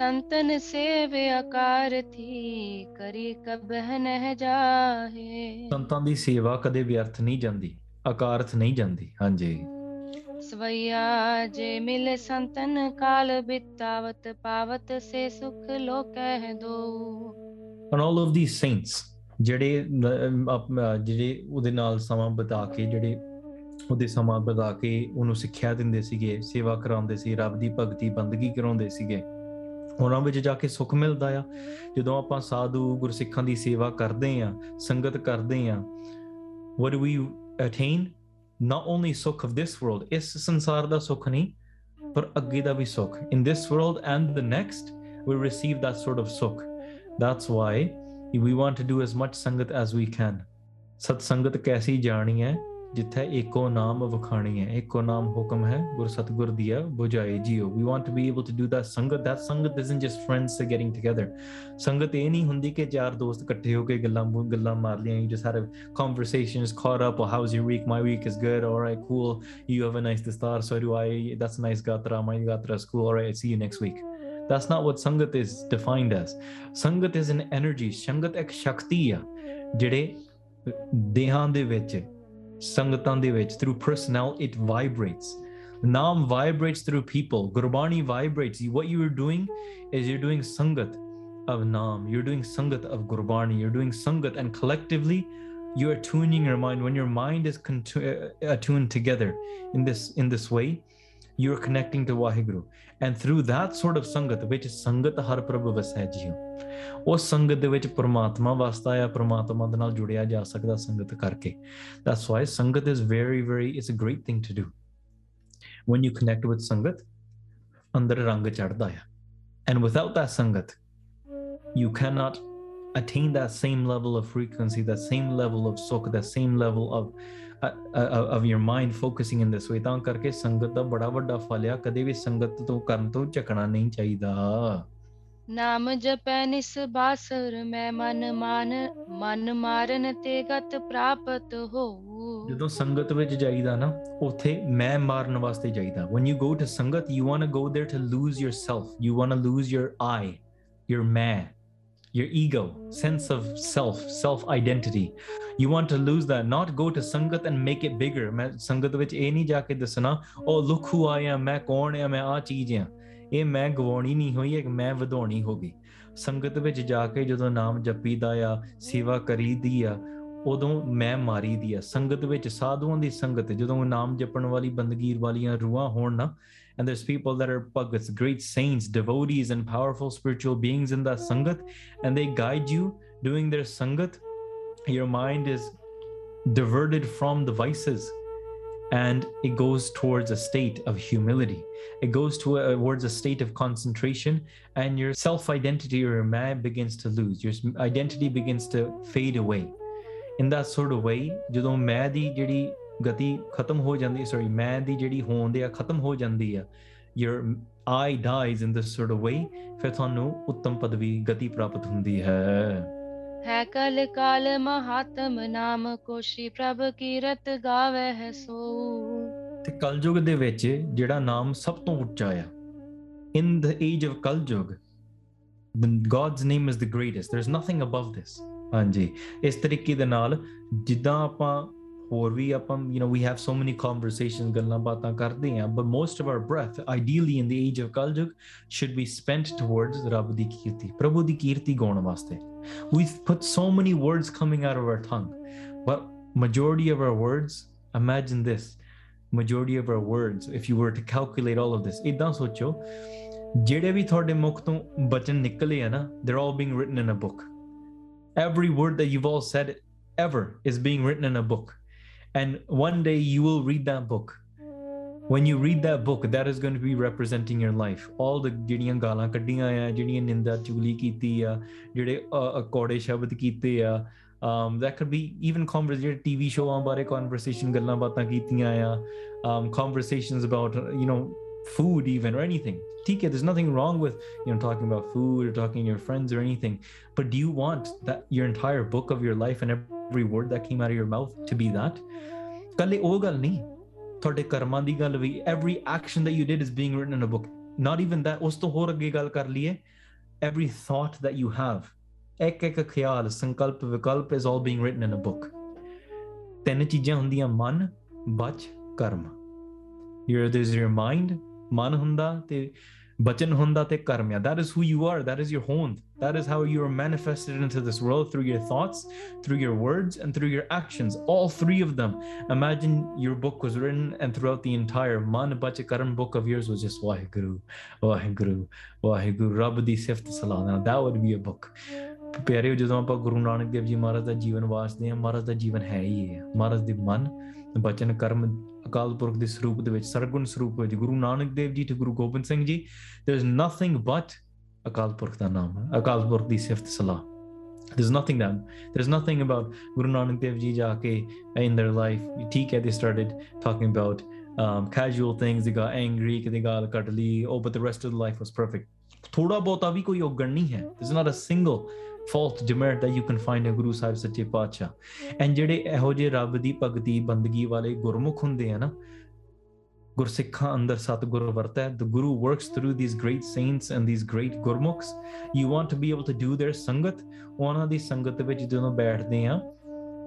संतन सेवे आकार थी ਕਰੀ ਕਬਹ ਨਹ ਜਾਹੇ ਸੰਤਾਂ ਦੀ ਸੇਵਾ ਕਦੇ ਵਿਅਰਥ ਨਹੀਂ ਜਾਂਦੀ ਆਕਾਰਥ ਨਹੀਂ ਜਾਂਦੀ ਹਾਂਜੀ ਸਵਈਆ ਜੇ ਮਿਲ ਸੰਤਨ ਕਾਲ ਬਿਤਾਵਤ ਪਾਵਤ ਸੇ ਸੁਖ ਲੋ ਕਹਿ ਦੋ and all of the saints ਜਿਹੜੇ ਜਿਹੜੇ ਉਹਦੇ ਨਾਲ ਸਮਾਂ ਬਿਤਾ ਕੇ ਜਿਹੜੇ ਉਹਦੇ ਸਮਾਂ ਬਿਤਾ ਕੇ ਉਹਨੂੰ ਸਿੱਖਿਆ ਦਿੰਦੇ ਸੀਗੇ ਸੇਵਾ ਕਰਾਉਂਦੇ ਸੀ ਰੱਬ ਦੀ ਭਗਤੀ ਬੰਦਗੀ ਕਰਾਉਂਦੇ ਸੀਗੇ ਉਹਨਾਂ ਵਿੱਚ ਜਾ ਕੇ ਸੁੱਖ ਮਿਲਦਾ ਆ ਜਦੋਂ ਆਪਾਂ ਸਾਧੂ ਗੁਰਸਿੱਖਾਂ ਦੀ ਸੇਵਾ ਕਰਦੇ ਆ ਸੰਗਤ ਕਰਦੇ ਆ what do we attain not only ਸੁੱਖ of this world ਇਸ ਸੰਸਾਰ ਦਾ ਸੁੱਖ ਨਹੀਂ ਪਰ ਅੱਗੇ ਦਾ ਵੀ ਸੁੱਖ in this world and the next we receive that sort of ਸੁੱਖ that's why we want to do as much ਸੰਗਤ as we can ਸਤ ਸੰਗਤ ਕੈਸੀ ਜਾਣੀ ਹੈ ਜਿੱਥੇ ਏਕੋ ਨਾਮ ਵਖਾਣੀ ਹੈ ਏਕੋ ਨਾਮ ਹੁਕਮ ਹੈ ਗੁਰ ਸਤਗੁਰ ਦੀਆ ਬੁਝਾਈ ਜੀਓ we want to be able to do that sangat that sangat isn't just friends getting together ਸੰਗਤ ਇਹ ਨਹੀਂ ਹੁੰਦੀ ਕਿ ਯਾਰ ਦੋਸਤ ਇਕੱਠੇ ਹੋ ਕੇ ਗੱਲਾਂ ਗੱਲਾਂ ਮਾਰ ਲਈਆਂ you just conversation is cut up how is your week my week is good I cool you have a nice to star so do I that's nice gatra my gatra school alright see you next week that's not what sangat is defined as sangat is an energy sangat ਇੱਕ ਸ਼ਕਤੀ ਆ ਜਿਹੜੇ ਦੇਹਾਂ ਦੇ ਵਿੱਚ Sangatan Devich, through personnel, it vibrates. Nam vibrates through people. Gurbani vibrates. What you are doing is you're doing Sangat of Nam. You're doing Sangat of Gurbani. You're doing Sangat. And collectively, you are tuning your mind. When your mind is contu- uh, attuned together in this in this way, you're connecting to Wahiguru. And through that sort of ਸੰਗਤ ਵਿੱਚ ਸੰਗਤ ਹਰ ਪ੍ਰਭੂ ਵਸੈ ਜੀਉ ਉਹ ਸੰਗਤ ਦੇ ਵਿੱਚ ਪਰਮਾਤਮਾ ਵਸਦਾ ਆ ਪਰਮਾਤਮਾ ਦੇ ਨਾਲ ਜੁੜਿਆ ਜਾ ਸਕਦਾ ਸੰਗਤ ਕਰਕੇ that's why sangat is very very it's a great thing to do when you connect with sangat ਅੰਦਰ ਰੰਗ ਚੜਦਾ and without that sangat you cannot attain that same level of frequency that same level of sukh that same level of of your mind focusing in this way ਤਾਂ ਕਰਕੇ ਸੰਗਤ ਦਾ ਬੜਾ ਵੱਡਾ ਫਲ ਆ ਕਦੇ ਵੀ ਸੰਗਤ ਤੋਂ ਕਰਨ ਤੋਂ ਝਕਣਾ ਨਹੀਂ ਚਾਹੀਦਾ ਨਾਮ ਜਪੈ ਨਿਸ ਬਾਸਰ ਮੈਂ ਮਨ ਮਾਨ ਮਨ ਮਾਰਨ ਤੇ ਗਤ ਪ੍ਰਾਪਤ ਹੋ ਜਦੋਂ ਸੰਗਤ ਵਿੱਚ ਜਾਈਦਾ ਨਾ ਉਥੇ ਮੈਂ ਮਾਰਨ ਵਾਸਤੇ ਜਾਈਦਾ when you go to ਸੰਗਤ you want to go there to lose yourself you want to lose your i your ਮੈਂ your ego, sense of self, self identity. You want to lose that, not go to Sangat and make it bigger. ਮੈਂ ਸੰਗਤ ਵਿੱਚ ਇਹ ਨਹੀਂ ਜਾ ਕੇ ਦੱਸਣਾ ਉਹ look ਹੂ ਆਇਆ ਮੈਂ ਕੌਣ ਆ ਮੈਂ ਆ ਚੀਜ਼ ਆ ਇਹ ਮੈਂ ਗਵਾਉਣੀ ਨਹੀਂ ਹੋਈ ਇੱਕ ਮੈਂ ਵਧਾਉਣੀ ਹੋ ਗਈ ਸੰਗਤ ਵਿੱਚ ਜਾ ਕੇ ਜਦੋਂ ਨਾਮ ਜਪੀਦਾ ਆ ਸੇਵਾ ਕਰੀਦੀ ਆ ਉਦੋਂ ਮੈਂ ਮਾਰੀ ਦੀ ਆ ਸੰਗਤ ਵਿੱਚ ਸਾਧੂਆਂ ਦੀ ਸੰਗਤ ਜਦੋਂ ਨਾਮ ਜਪਣ ਵਾਲੀ ਬੰਦਗੀਰ ਵਾਲੀਆਂ ਰੂਹਾਂ ਹੋਣ ਨਾ and there's people that are bhagats, great saints, devotees, and powerful spiritual beings in that sangat, and they guide you doing their sangat. Your mind is diverted from the vices and it goes towards a state of humility. It goes to a, uh, towards a state of concentration, and your self identity or your man begins to lose. Your identity begins to fade away. In that sort of way, ਜਦੋਂ ਮੈਂ ਦੀ ਜਿਹੜੀ ਗਤੀ ਖਤਮ ਹੋ ਜਾਂਦੀ sorry ਮੈਂ ਦੀ ਜਿਹੜੀ ਹੋਂਦ ਆ ਖਤਮ ਹੋ ਜਾਂਦੀ ਆ ਯਰ I dies in this sort of way ਫਿਰ ਤੁਹਾਨੂੰ ਉੱਤਮ ਪਦਵੀ ਗਤੀ ਪ੍ਰਾਪਤ ਹੁੰਦੀ ਹੈ ਹੈ ਕਲ ਕਾਲ ਮਹਾਤਮ ਨਾਮ ਕੋਸ਼ੀ ਪ੍ਰਭ ਕੀਰਤ ਗਾਵੇ ਹੈ ਸੋ ਤੇ ਕਲਯੁਗ ਦੇ ਵਿੱਚ ਜਿਹੜਾ ਨਾਮ ਸਭ ਤੋਂ ਉੱਚਾ ਆ in the age of Kalyug God's name is the greatest there is nothing above this ਹਾਂਜੀ ਇਸ ਤਰੀਕੇ ਦੇ ਨਾਲ ਜਿੱਦਾਂ ਆਪਾਂ or we upon um, you know we have so many conversations but most of our breath ideally in the age of kaljug should be spent towards rab kirti prabhu kirti gaun we've put so many words coming out of our tongue but majority of our words imagine this majority of our words if you were to calculate all of this ਇਦਾਂ ਸੋਚੋ ਜਿਹੜੇ ਵੀ ਤੁਹਾਡੇ ਮੁਖ ਤੋਂ ਬਚਨ ਨਿਕਲੇ ਆ ਨਾ they're all being written in a book every word that you've all said ever is being written in a book and one day you will read that book. When you read that book, that is going to be representing your life. All the ਜਿਹੜੀਆਂ ਗਾਲਾਂ ਕੱਢੀਆਂ ਆ ਜਿਹੜੀਆਂ ਨਿੰਦਾ ਚੁਗਲੀ ਕੀਤੀ ਆ ਜਿਹੜੇ ਅਕੋੜੇ ਸ਼ਬਦ ਕੀਤੇ ਆ um, that could be even conversation TV show on bare conversation ਗੱਲਾਂ ਬਾਤਾਂ ਕੀਤੀਆਂ ਆ um, conversations about you know food even or anything TK there's nothing wrong with you know talking about food or talking to your friends or anything but do you want that your entire book of your life and everything every word that came out of your mouth to be that ਕੱਲੇ ਉਹ ਗੱਲ ਨਹੀਂ ਤੁਹਾਡੇ ਕਰਮਾਂ ਦੀ ਗੱਲ ਵੀ every action that you did is being written in a book not even that ਉਸ ਤੋਂ ਹੋਰ ਅੱਗੇ ਗੱਲ ਕਰ ਲਈਏ every thought that you have ਇੱਕ ਇੱਕ ਖਿਆਲ ਸੰਕਲਪ ਵਿਕਲਪ is all being written in a book ਤਿੰਨ ਚੀਜ਼ਾਂ ਹੁੰਦੀਆਂ ਮਨ ਬਚ ਕਰਮ your there's your mind ਮਨ ਹੁੰਦਾ ਤੇ Bachan Hunda te karmya. That is who you are. That is your hond. That is how you are manifested into this world through your thoughts, through your words, and through your actions. All three of them. Imagine your book was written, and throughout the entire Man Karan book of yours was just Waheguru, Waheguru, Waheguru, Rabbi Sift Salam. Now that would be a book. ਪਿਆਰੇ ਜਦੋਂ ਆਪਾਂ ਗੁਰੂ ਨਾਨਕ ਦੇਵ ਜੀ ਮਹਾਰਾਜ ਦਾ ਜੀਵਨ ਵਾਸਦੇ ਆ ਮਹਾਰਾਜ ਦਾ ਜੀਵਨ ਹੈ ਹੀ ਹੈ ਮਹਾਰਾਜ ਦੇ ਮਨ ਬਚਨ ਕਰਮ ਅਕਾਲ ਪੁਰਖ ਦੇ ਸਰੂਪ ਦੇ ਵਿੱਚ ਸਰਗੁਣ ਸਰੂਪ ਵਿੱਚ ਗੁਰੂ ਨਾਨਕ ਦੇਵ ਜੀ ਤੇ ਗੁਰੂ Gobind Singh ji there is nothing but Akal Purakh ਦਾ ਨਾਮ ਅਕਾਲ ਪੁਰਖ ਦੀ ਸਿਫਤ ਸਲਾਹ there's nothing that there's nothing about Guru Nanak Dev Ji in in their life. ਹੈ they started talking about um, casual things. They got angry, they got cuddly. Oh, but the rest of the life was perfect. ਥੋੜਾ ਬਹੁਤਾ ਵੀ ਕੋਈ ਔਗਣ ਨਹੀਂ ਹੈ there's not a single false demand that you can find a Guru Sahib ਸੱਚੇ ਪਾਤਸ਼ਾਹ ਐਂ ਜਿਹੜੇ ਇਹੋ ਜਿਹੇ ਰੱਬ ਦੀ ਭਗਤੀ ਬੰਦਗੀ ਵਾਲੇ ਗੁਰਮੁਖ ਹੁੰਦੇ ਆ ਨਾ ਗੁਰਸਿੱਖਾਂ ਅੰਦਰ ਸਤਿਗੁਰ ਵਰਤਾ ਹੈ the guru works through these great saints and these great gurmukhs you want to be able to do their sangat ਉਹਨਾਂ ਦੀ ਸੰਗਤ ਵਿੱਚ ਜਦੋਂ ਬੈਠਦੇ ਆ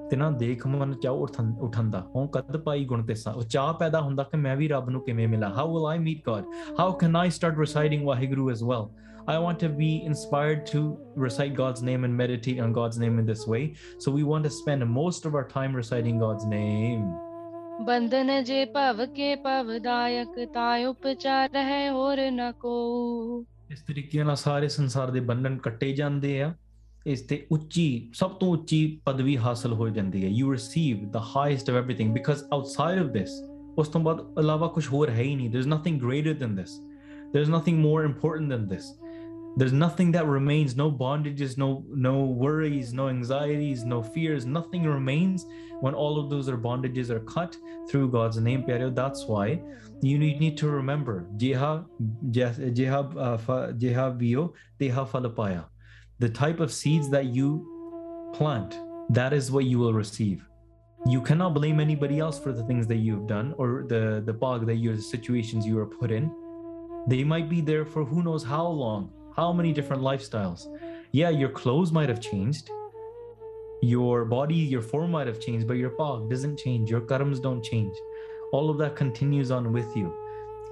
ਤੇ ਨਾ ਦੇਖ ਮਨ ਚਾਉ ਉਠੰਦਾ ਹੋਂ ਕਦ ਪਾਈ ਗੁਣ ਤੇ ਸਾ ਉਹ ਚਾਹ ਪੈਦਾ ਹੁੰਦਾ ਕਿ ਮੈਂ ਵੀ ਰੱਬ ਨੂੰ ਕਿਵੇਂ ਮਿਲਾਂ how will I meet God how can I start reciting Waheguru as well I want to be inspired to recite God's name and meditate on God's name in this way. So we want to spend most of our time reciting God's name. ਬੰਧਨ ਜੇ ਭਵ ਕੇ ਭਵਦਾਇਕ ਤਾਇ ਉਪਚਾਰ ਹੈ ਹੋਰ ਨ ਕੋ ਇਸ ਤਰੀਕੇ ਨਾਲ ਸਾਰੇ ਸੰਸਾਰ ਦੇ ਬੰਧਨ ਕੱਟੇ ਜਾਂਦੇ ਆ ਇਸ ਤੇ ਉੱਚੀ ਸਭ ਤੋਂ ਉੱਚੀ ਪਦਵੀ ਹਾਸਲ ਹੋ ਜਾਂਦੀ ਹੈ you receive the highest of everything because outside of this ਉਸ ਤੋਂ ਬਾਅਦ ਇਲਾਵਾ ਕੁਝ ਹੋਰ ਹੈ ਹੀ ਨਹੀਂ there is nothing greater than this there is nothing more important than this there's nothing that remains no bondages no no worries no anxieties no fears nothing remains when all of those are bondages are cut through god's name that's why you need to remember uh, the type of seeds that you plant that is what you will receive you cannot blame anybody else for the things that you've done or the the bog that your situations you are put in they might be there for who knows how long how many different lifestyles? Yeah, your clothes might have changed. Your body, your form might have changed, but your pag doesn't change. Your karmas don't change. All of that continues on with you,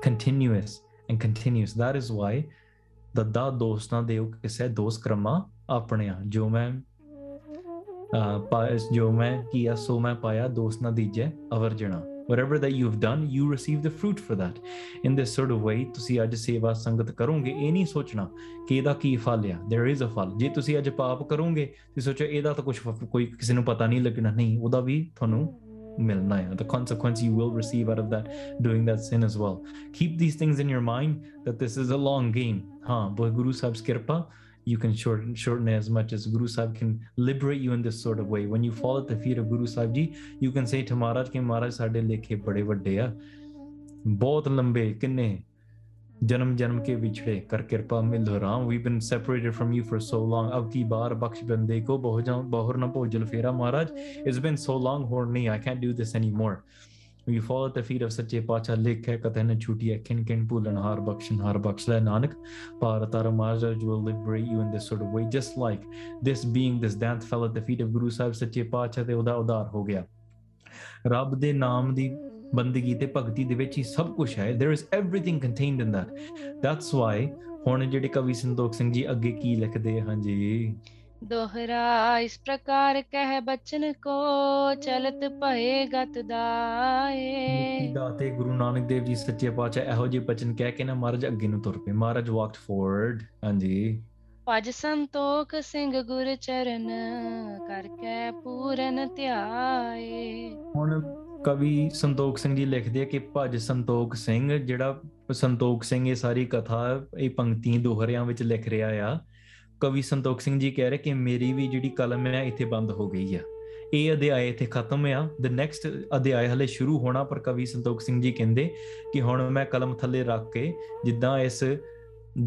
continuous and continuous. That is why the ਦੱਦਾ ਦੋਸ dos ਦੇਉ ਕਿਸੇ jo main uh, pa jo main so ਮੈਂ so main ਨਾ dosna dije avarjana whatever that you've done you receive the fruit for that in this sort of way to see ਸੇਵਾ ਸੰਗਤ ਕਰੋਗੇ ਇਹ ਨਹੀਂ ਸੋਚਣਾ ਕਿ ਇਹਦਾ ਕੀ there is a ਫਲ ਜੇ ਤੁਸੀਂ see ਪਾਪ ਕਰੋਗੇ ਤੇ ਸੋਚੋ ਇਹਦਾ ਤਾਂ ਕੁਝ ਕੋਈ ਕਿਸੇ ਨੂੰ ਪਤਾ ਨਹੀਂ ਲੱਗਣਾ ਨਹੀਂ ਉਹਦਾ ਵੀ ਤੁਹਾਨੂੰ ਮਿਲਣਾ ਹੈ the consequence you will receive out of that doing that sin as well keep these things in your mind that this is a long game Huh? ਹਾਂ ਵਾਹਿਗੁਰੂ ਸਾਹਿਬ ਕਿਰਪਾ you can shorten, shorten it as much as Guru Sahib can liberate you in this sort of way. When you fall at the feet of Guru Sahib Ji, you can say to Maharaj, ke Maharaj sade lekhe bade vade ha. Bohut lambe, janam janam ke vichre kar kirpa mil We've been separated from you for so long. Ab ki baar baksh bande ko bohur na po jalfera It's been so long, horny. I can't do this anymore. We fall at the feet of ਸੱਚੇ ਪਾਤਸ਼ਾਹ ਲਿਖ ਹੈ ਕਥੈ ਨ ਛੂਟੀ ਹੈ ਕਿਨ ਕਿਨ ਭੁੱਲਣ ਹਰ ਬਖਸ਼ਣ ਹਰ ਬਖਸ਼ ਲੈ ਨਾਨਕ ਭਾਰਤ ਆਰ ਮਾਰਜ will liberate you in this sort of way just like this being this dance fell at the feet of guru sahib ਸੱਚੇ ਪਾਤਸ਼ਾਹ ਤੇ ਉਹਦਾ ਉਧਾਰ ਹੋ ਗਿਆ ਰੱਬ ਦੇ ਨਾਮ ਦੀ ਬੰਦਗੀ ਤੇ ਭਗਤੀ ਦੇ ਵਿੱਚ ਹੀ ਸਭ ਕੁਝ ਹੈ there is everything contained in that that's why ਹੁਣ ਜਿਹੜੇ ਕਵੀ ਸੰਦੋਖ ਸਿੰਘ ਜੀ ਅੱਗੇ ਕੀ ਲਿਖਦੇ ਹਾਂ ਜੀ ਦੋਹਰਾ ਇਸ ਪ੍ਰਕਾਰ ਕਹਿ ਬਚਨ ਕੋ ਚਲਤ ਭਏ ਗਤ ਦਾਏ ਦਾਤੇ ਗੁਰੂ ਨਾਨਕ ਦੇਵ ਜੀ ਸੱਚੇ ਪਾਤਸ਼ਾਹ ਇਹੋ ਜੀ ਬਚਨ ਕਹਿ ਕੇ ਨਾ ਮਹਾਰਾਜ ਅੱਗੇ ਨੂੰ ਤੁਰ ਪਏ ਮਹਾਰਾਜ ਵਾਕਡ ਫੋਰਵਰਡ ਹਾਂਜੀ ਭਜ ਸੰਤੋਖ ਸਿੰਘ ਗੁਰ ਚਰਨ ਕਰ ਕੇ ਪੂਰਨ ਧਿਆਏ ਹੁਣ ਕਵੀ ਸੰਤੋਖ ਸਿੰਘ ਜੀ ਲਿਖਦੇ ਆ ਕਿ ਭਜ ਸੰਤੋਖ ਸਿੰਘ ਜਿਹੜਾ ਸੰਤੋਖ ਸਿੰਘ ਇਹ ਸਾਰੀ ਕਥਾ ਇਹ ਪੰਕਤੀਆਂ ਦੋਹਰਿਆਂ ਵਿੱਚ ਲਿਖ ਰਿਹਾ ਆ ਕਵੀ ਸੰਤੋਖ ਸਿੰਘ ਜੀ ਕਹਿ ਰਹੇ ਕਿ ਮੇਰੀ ਵੀ ਜਿਹੜੀ ਕਲਮ ਹੈ ਇੱਥੇ ਬੰਦ ਹੋ ਗਈ ਆ ਇਹ ਅਧਿਆਇ ਇੱਥੇ ਖਤਮ ਆ ਦ ਨੈਕਸਟ ਅਧਿਆਇ ਹਲੇ ਸ਼ੁਰੂ ਹੋਣਾ ਪਰ ਕਵੀ ਸੰਤੋਖ ਸਿੰਘ ਜੀ ਕਹਿੰਦੇ ਕਿ ਹੁਣ ਮੈਂ ਕਲਮ ਥੱਲੇ ਰੱਖ ਕੇ ਜਿੱਦਾਂ ਇਸ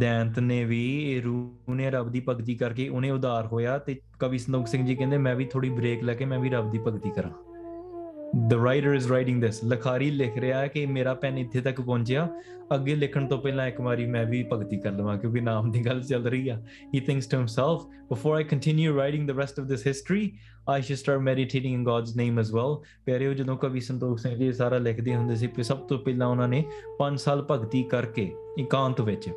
ਦੈਂਤ ਨੇ ਵੀ ਇਹ ਰੂਹ ਨੇ ਰੱਬ ਦੀ ਭਗਤੀ ਕਰਕੇ ਉਹਨੇ ਉਧਾਰ ਹੋਇਆ ਤੇ ਕਵੀ ਸੰਤੋਖ ਸਿੰਘ ਜੀ ਕਹਿੰਦੇ ਮੈਂ ਵੀ ਥੋੜੀ ਬ੍ਰੇਕ ਲੈ ਕੇ ਮੈਂ ਵੀ ਰੱਬ ਦੀ ਭਗਤੀ ਕਰਾਂ the writer is writing this ਲਖਾਰੀ ਲਿਖ ਰਿਹਾ ਹੈ ਕਿ ਮੇਰਾ ਪੈਨ ਇੱਥੇ ਤੱਕ ਪਹੁੰਚਿਆ ਅੱਗੇ ਲਿਖਣ ਤੋਂ ਪਹਿਲਾਂ ਇੱਕ ਵਾਰੀ ਮੈਂ ਵੀ ਭਗਤੀ ਕਰ ਲਵਾਂ ਕਿਉਂਕਿ ਨਾਮ ਦੀ ਗੱਲ ਚੱਲ ਰਹੀ ਆ he thinks to himself before I continue writing the rest of this history I should start meditating in God's name as well ਪਿਆਰਿਓ ਜਦੋਂ ਕਵੀ ਸੰਤੋਖ ਸਿੰਘ ਜੀ ਸਾਰਾ ਲਿਖਦੇ ਹੁੰਦੇ ਸੀ ਸਭ ਤੋਂ ਪਹਿਲਾਂ ਉਹਨਾਂ ਨੇ 5 ਸਾਲ ਭਗਤੀ ਕਰਕੇ ਇਕਾਂਤ ਵਿੱਚ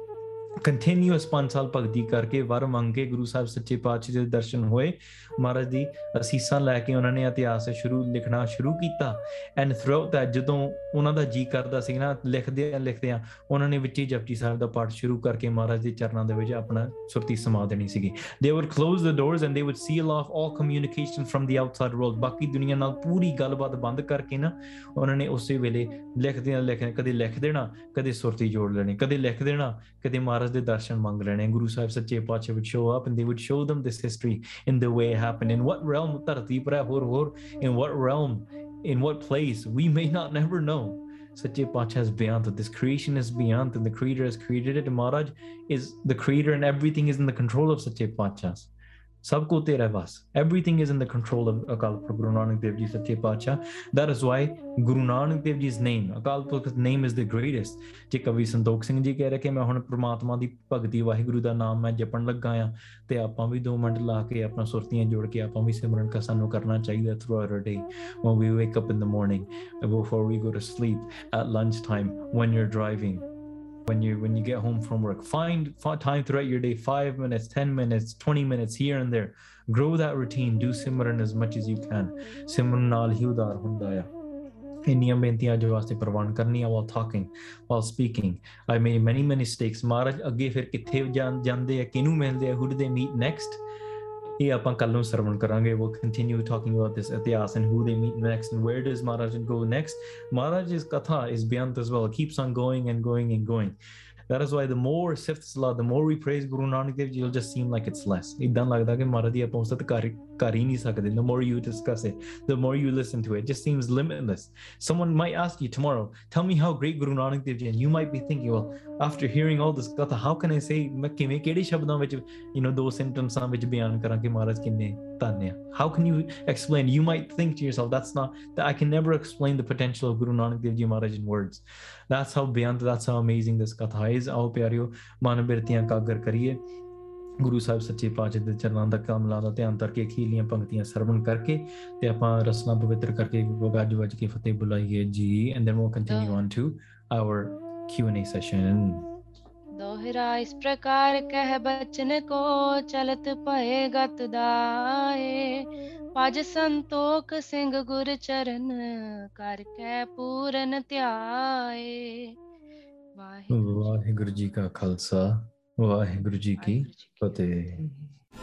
ਕੰਟੀਨਿਊਸ 5 ਸਾਲ ਭਗਤੀ ਕਰਕੇ ਵਰ ਮੰਗ ਕੇ ਗੁਰੂ ਸਾਹਿਬ ਸੱਚੇ ਪਾਤਸ਼ਾਹ ਦੇ ਦਰਸ਼ਨ ਹੋਏ ਮਹਾਰਾਜ ਦੀ ਅਸੀਸਾਂ ਲੈ ਕੇ ਉਹਨਾਂ ਨੇ ਇਤਿਹਾਸ ਸ਼ੁਰੂ ਲਿਖਣਾ ਸ਼ੁਰੂ ਕੀਤਾ ਐਂਡ ਥਰੂ ਦਾ ਜਦੋਂ ਉਹਨਾਂ ਦਾ ਜੀ ਕਰਦਾ ਸੀ ਨਾ ਲਿਖਦੇ ਆ ਲਿਖਦੇ ਆ ਉਹਨਾਂ ਨੇ ਵਿੱਚ ਹੀ ਜਪਜੀ ਸਾਹਿਬ ਦਾ ਪਾਠ ਸ਼ੁਰੂ ਕਰਕੇ ਮਹਾਰਾਜ ਦੇ ਚਰਨਾਂ ਦੇ ਵਿੱਚ ਆਪਣਾ ਸੁਰਤੀ ਸਮਾ ਦੇਣੀ ਸੀਗੀ they were close the doors and they would seal of all communication from the outside world ਬਾਕੀ ਦੁਨੀਆ ਨਾਲ ਪੂਰੀ ਗੱਲਬਾਤ ਬੰਦ ਕਰਕੇ ਨਾ ਉਹਨਾਂ ਨੇ ਉਸੇ ਵੇਲੇ ਲਿਖਦੇ ਆ ਲਿਖਦੇ ਕਦੇ ਲਿਖ ਦੇਣਾ ਕਦੇ ਸੁਰਤੀ ਜੋੜ ਲੈਣੀ ਕਦੇ ਲਿਖ ਦੇਣਾ ਕਦੇ as did Darshan Mangran. And Guru Sahib Sache Pacha would show up and they would show them this history in the way it happened. In what realm, in what realm, in what place, we may not never know. Sache Pacha is beyond that. This creation is beyond and the creator has created it. And Maharaj is the creator and everything is in the control of Sache Pacha's. ਸਭ ਕੋ ਤੇਰਾ ਵਾਸ everything is in the control of Akal Purakh Guru Nanak Dev ji ਸੱਚੇ ਪਾਤਸ਼ਾਹ that is why Guru Nanak Dev ਜੀਸ name Akal Purakh name is the greatest ਜੇ ਕਵੀ ਸੰਤੋਖ ਸਿੰਘ ਜੀ ਕਹਿ ਰਹੇ ਕਿ ਮੈਂ ਹੁਣ ਪ੍ਰਮਾਤਮਾ ਦੀ ਭਗਤੀ ਵਾਹਿਗੁਰੂ ਦਾ ਨਾਮ ਮੈਂ ਜਪਣ ਲੱਗਾ ਆ ਤੇ ਆਪਾਂ ਵੀ ਦੋ ਮਿੰਟ ਲਾ ਕੇ ਆਪਣਾ ਸੁਰਤੀਆਂ ਜੋੜ ਕੇ ਆਪਾਂ ਵੀ ਸਿਮਰਨ ਕਰ ਸਾਨੂੰ ਕਰਨਾ ਚਾਹੀਦਾ through our day wake up in up morning before we go to sleep at lunch time when you are driving when you when you get home from work find time throughout your day 5 minutes 10 minutes 20 minutes here and there grow that routine do simran as much as you can simran nal ਹੀ ਉਦਾਰ ਹੁੰਦਾ ਆ ਇੰਨੀਆਂ ਬੇਨਤੀਆਂ ਜੋ ਵਾਸਤੇ ਪ੍ਰਵਾਨ ਕਰਨੀਆਂ while talking while speaking I made many many mistakes ਮਹਾਰਾਜ ਅੱਗੇ ਫਿਰ ਕਿੱਥੇ ਜਾਂਦੇ ਆ ਕਿਨੂੰ ਮਿਲਦੇ ਆ who do they meet next ਇਹ ਆਪਾਂ ਕੱਲ ਨੂੰ ਸਰਵਣ ਕਰਾਂਗੇ will continue talking about this ਇਤਿਹਾਸ and who they meet next and where does ਮਹਾਰਾਜਨ ਗੋ ਨੈਕਸਟ ਮਹਾਰਾਜ's katha is beyond as well keeps on going and going and going that is why the more Sifth la, the more we praise Guru Nanak Dev Ji, it'll just seem like it's less. ਇਦਾਂ ਲੱਗਦਾ ਕਿ ਮਹਾਰਾਜ ਦੀ ਆਪਾਂ ਉਸ ਕਰ ਹੀ ਨਹੀਂ the more you discuss it the more you listen to it, it just seems limitless someone might ask you tomorrow tell me how great guru nanak dev ji and you might be thinking well after hearing all this katha how can i say you know those ਸੈਂਟੈਂਸਾਂ ਵਿੱਚ ਬਿਆਨ ਕਰਾਂ how can you explain you might think to yourself that's not that i can never explain the potential of guru nanak dev ji maharaj in words that's how beyond that's how amazing this katha is ਆਓ ਪਿਆਰਿਓ ਮਨ ਬਿਰਤੀਆਂ ਕਾਗਰ ਗੁਰੂ ਸਾਹਿਬ ਸੱਚੇ ਪਾਤਸ਼ਾਹ ਦੇ ਚਰਨਾਂ ਦਾ ਕਮਲਾ ਦਾ ਧਿਆਨ ਕਰਕੇ ਖੀਲੀਆਂ ਪੰਕਤੀਆਂ ਸਰਵਣ ਕਰਕੇ ਤੇ ਆਪਾਂ ਰਸਨਾ ਪਵਿੱਤਰ ਕਰਕੇ ਅੱਜ ਵੱਜ ਕੇ ਫਤਿਹ ਬੁਲਾਈਏ ਜੀ and then we continue on to our a session ਦੋਹਿਰਾ ਇਸ ਪ੍ਰਕਾਰ ਕਹਿ ਬਚਨ ਕੋ ਚਲਤ ਪਏ ਗਤ ਦਾਏ ਪਜ ਸੰਤੋਖ ਸਿੰਘ ਗੁਰ ਚਰਨ ਕਰ ਕੈ ਪੂਰਨ ਧਿਆਏ ਵਾਹਿਗੁਰੂ ਜੀ ਕਾ ਖਾਲਸਾ ਵਾਹਿਗੁਰੂ ਜੀ ਕੀ ਫਤਿਹ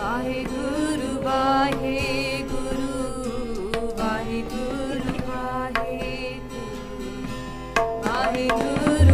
ਵਾਹਿਗੁਰੂ ਵਾਹਿਗੁਰੂ ਵਾਹਿਗੁਰੂ ਵਾਹਿਗੁਰੂ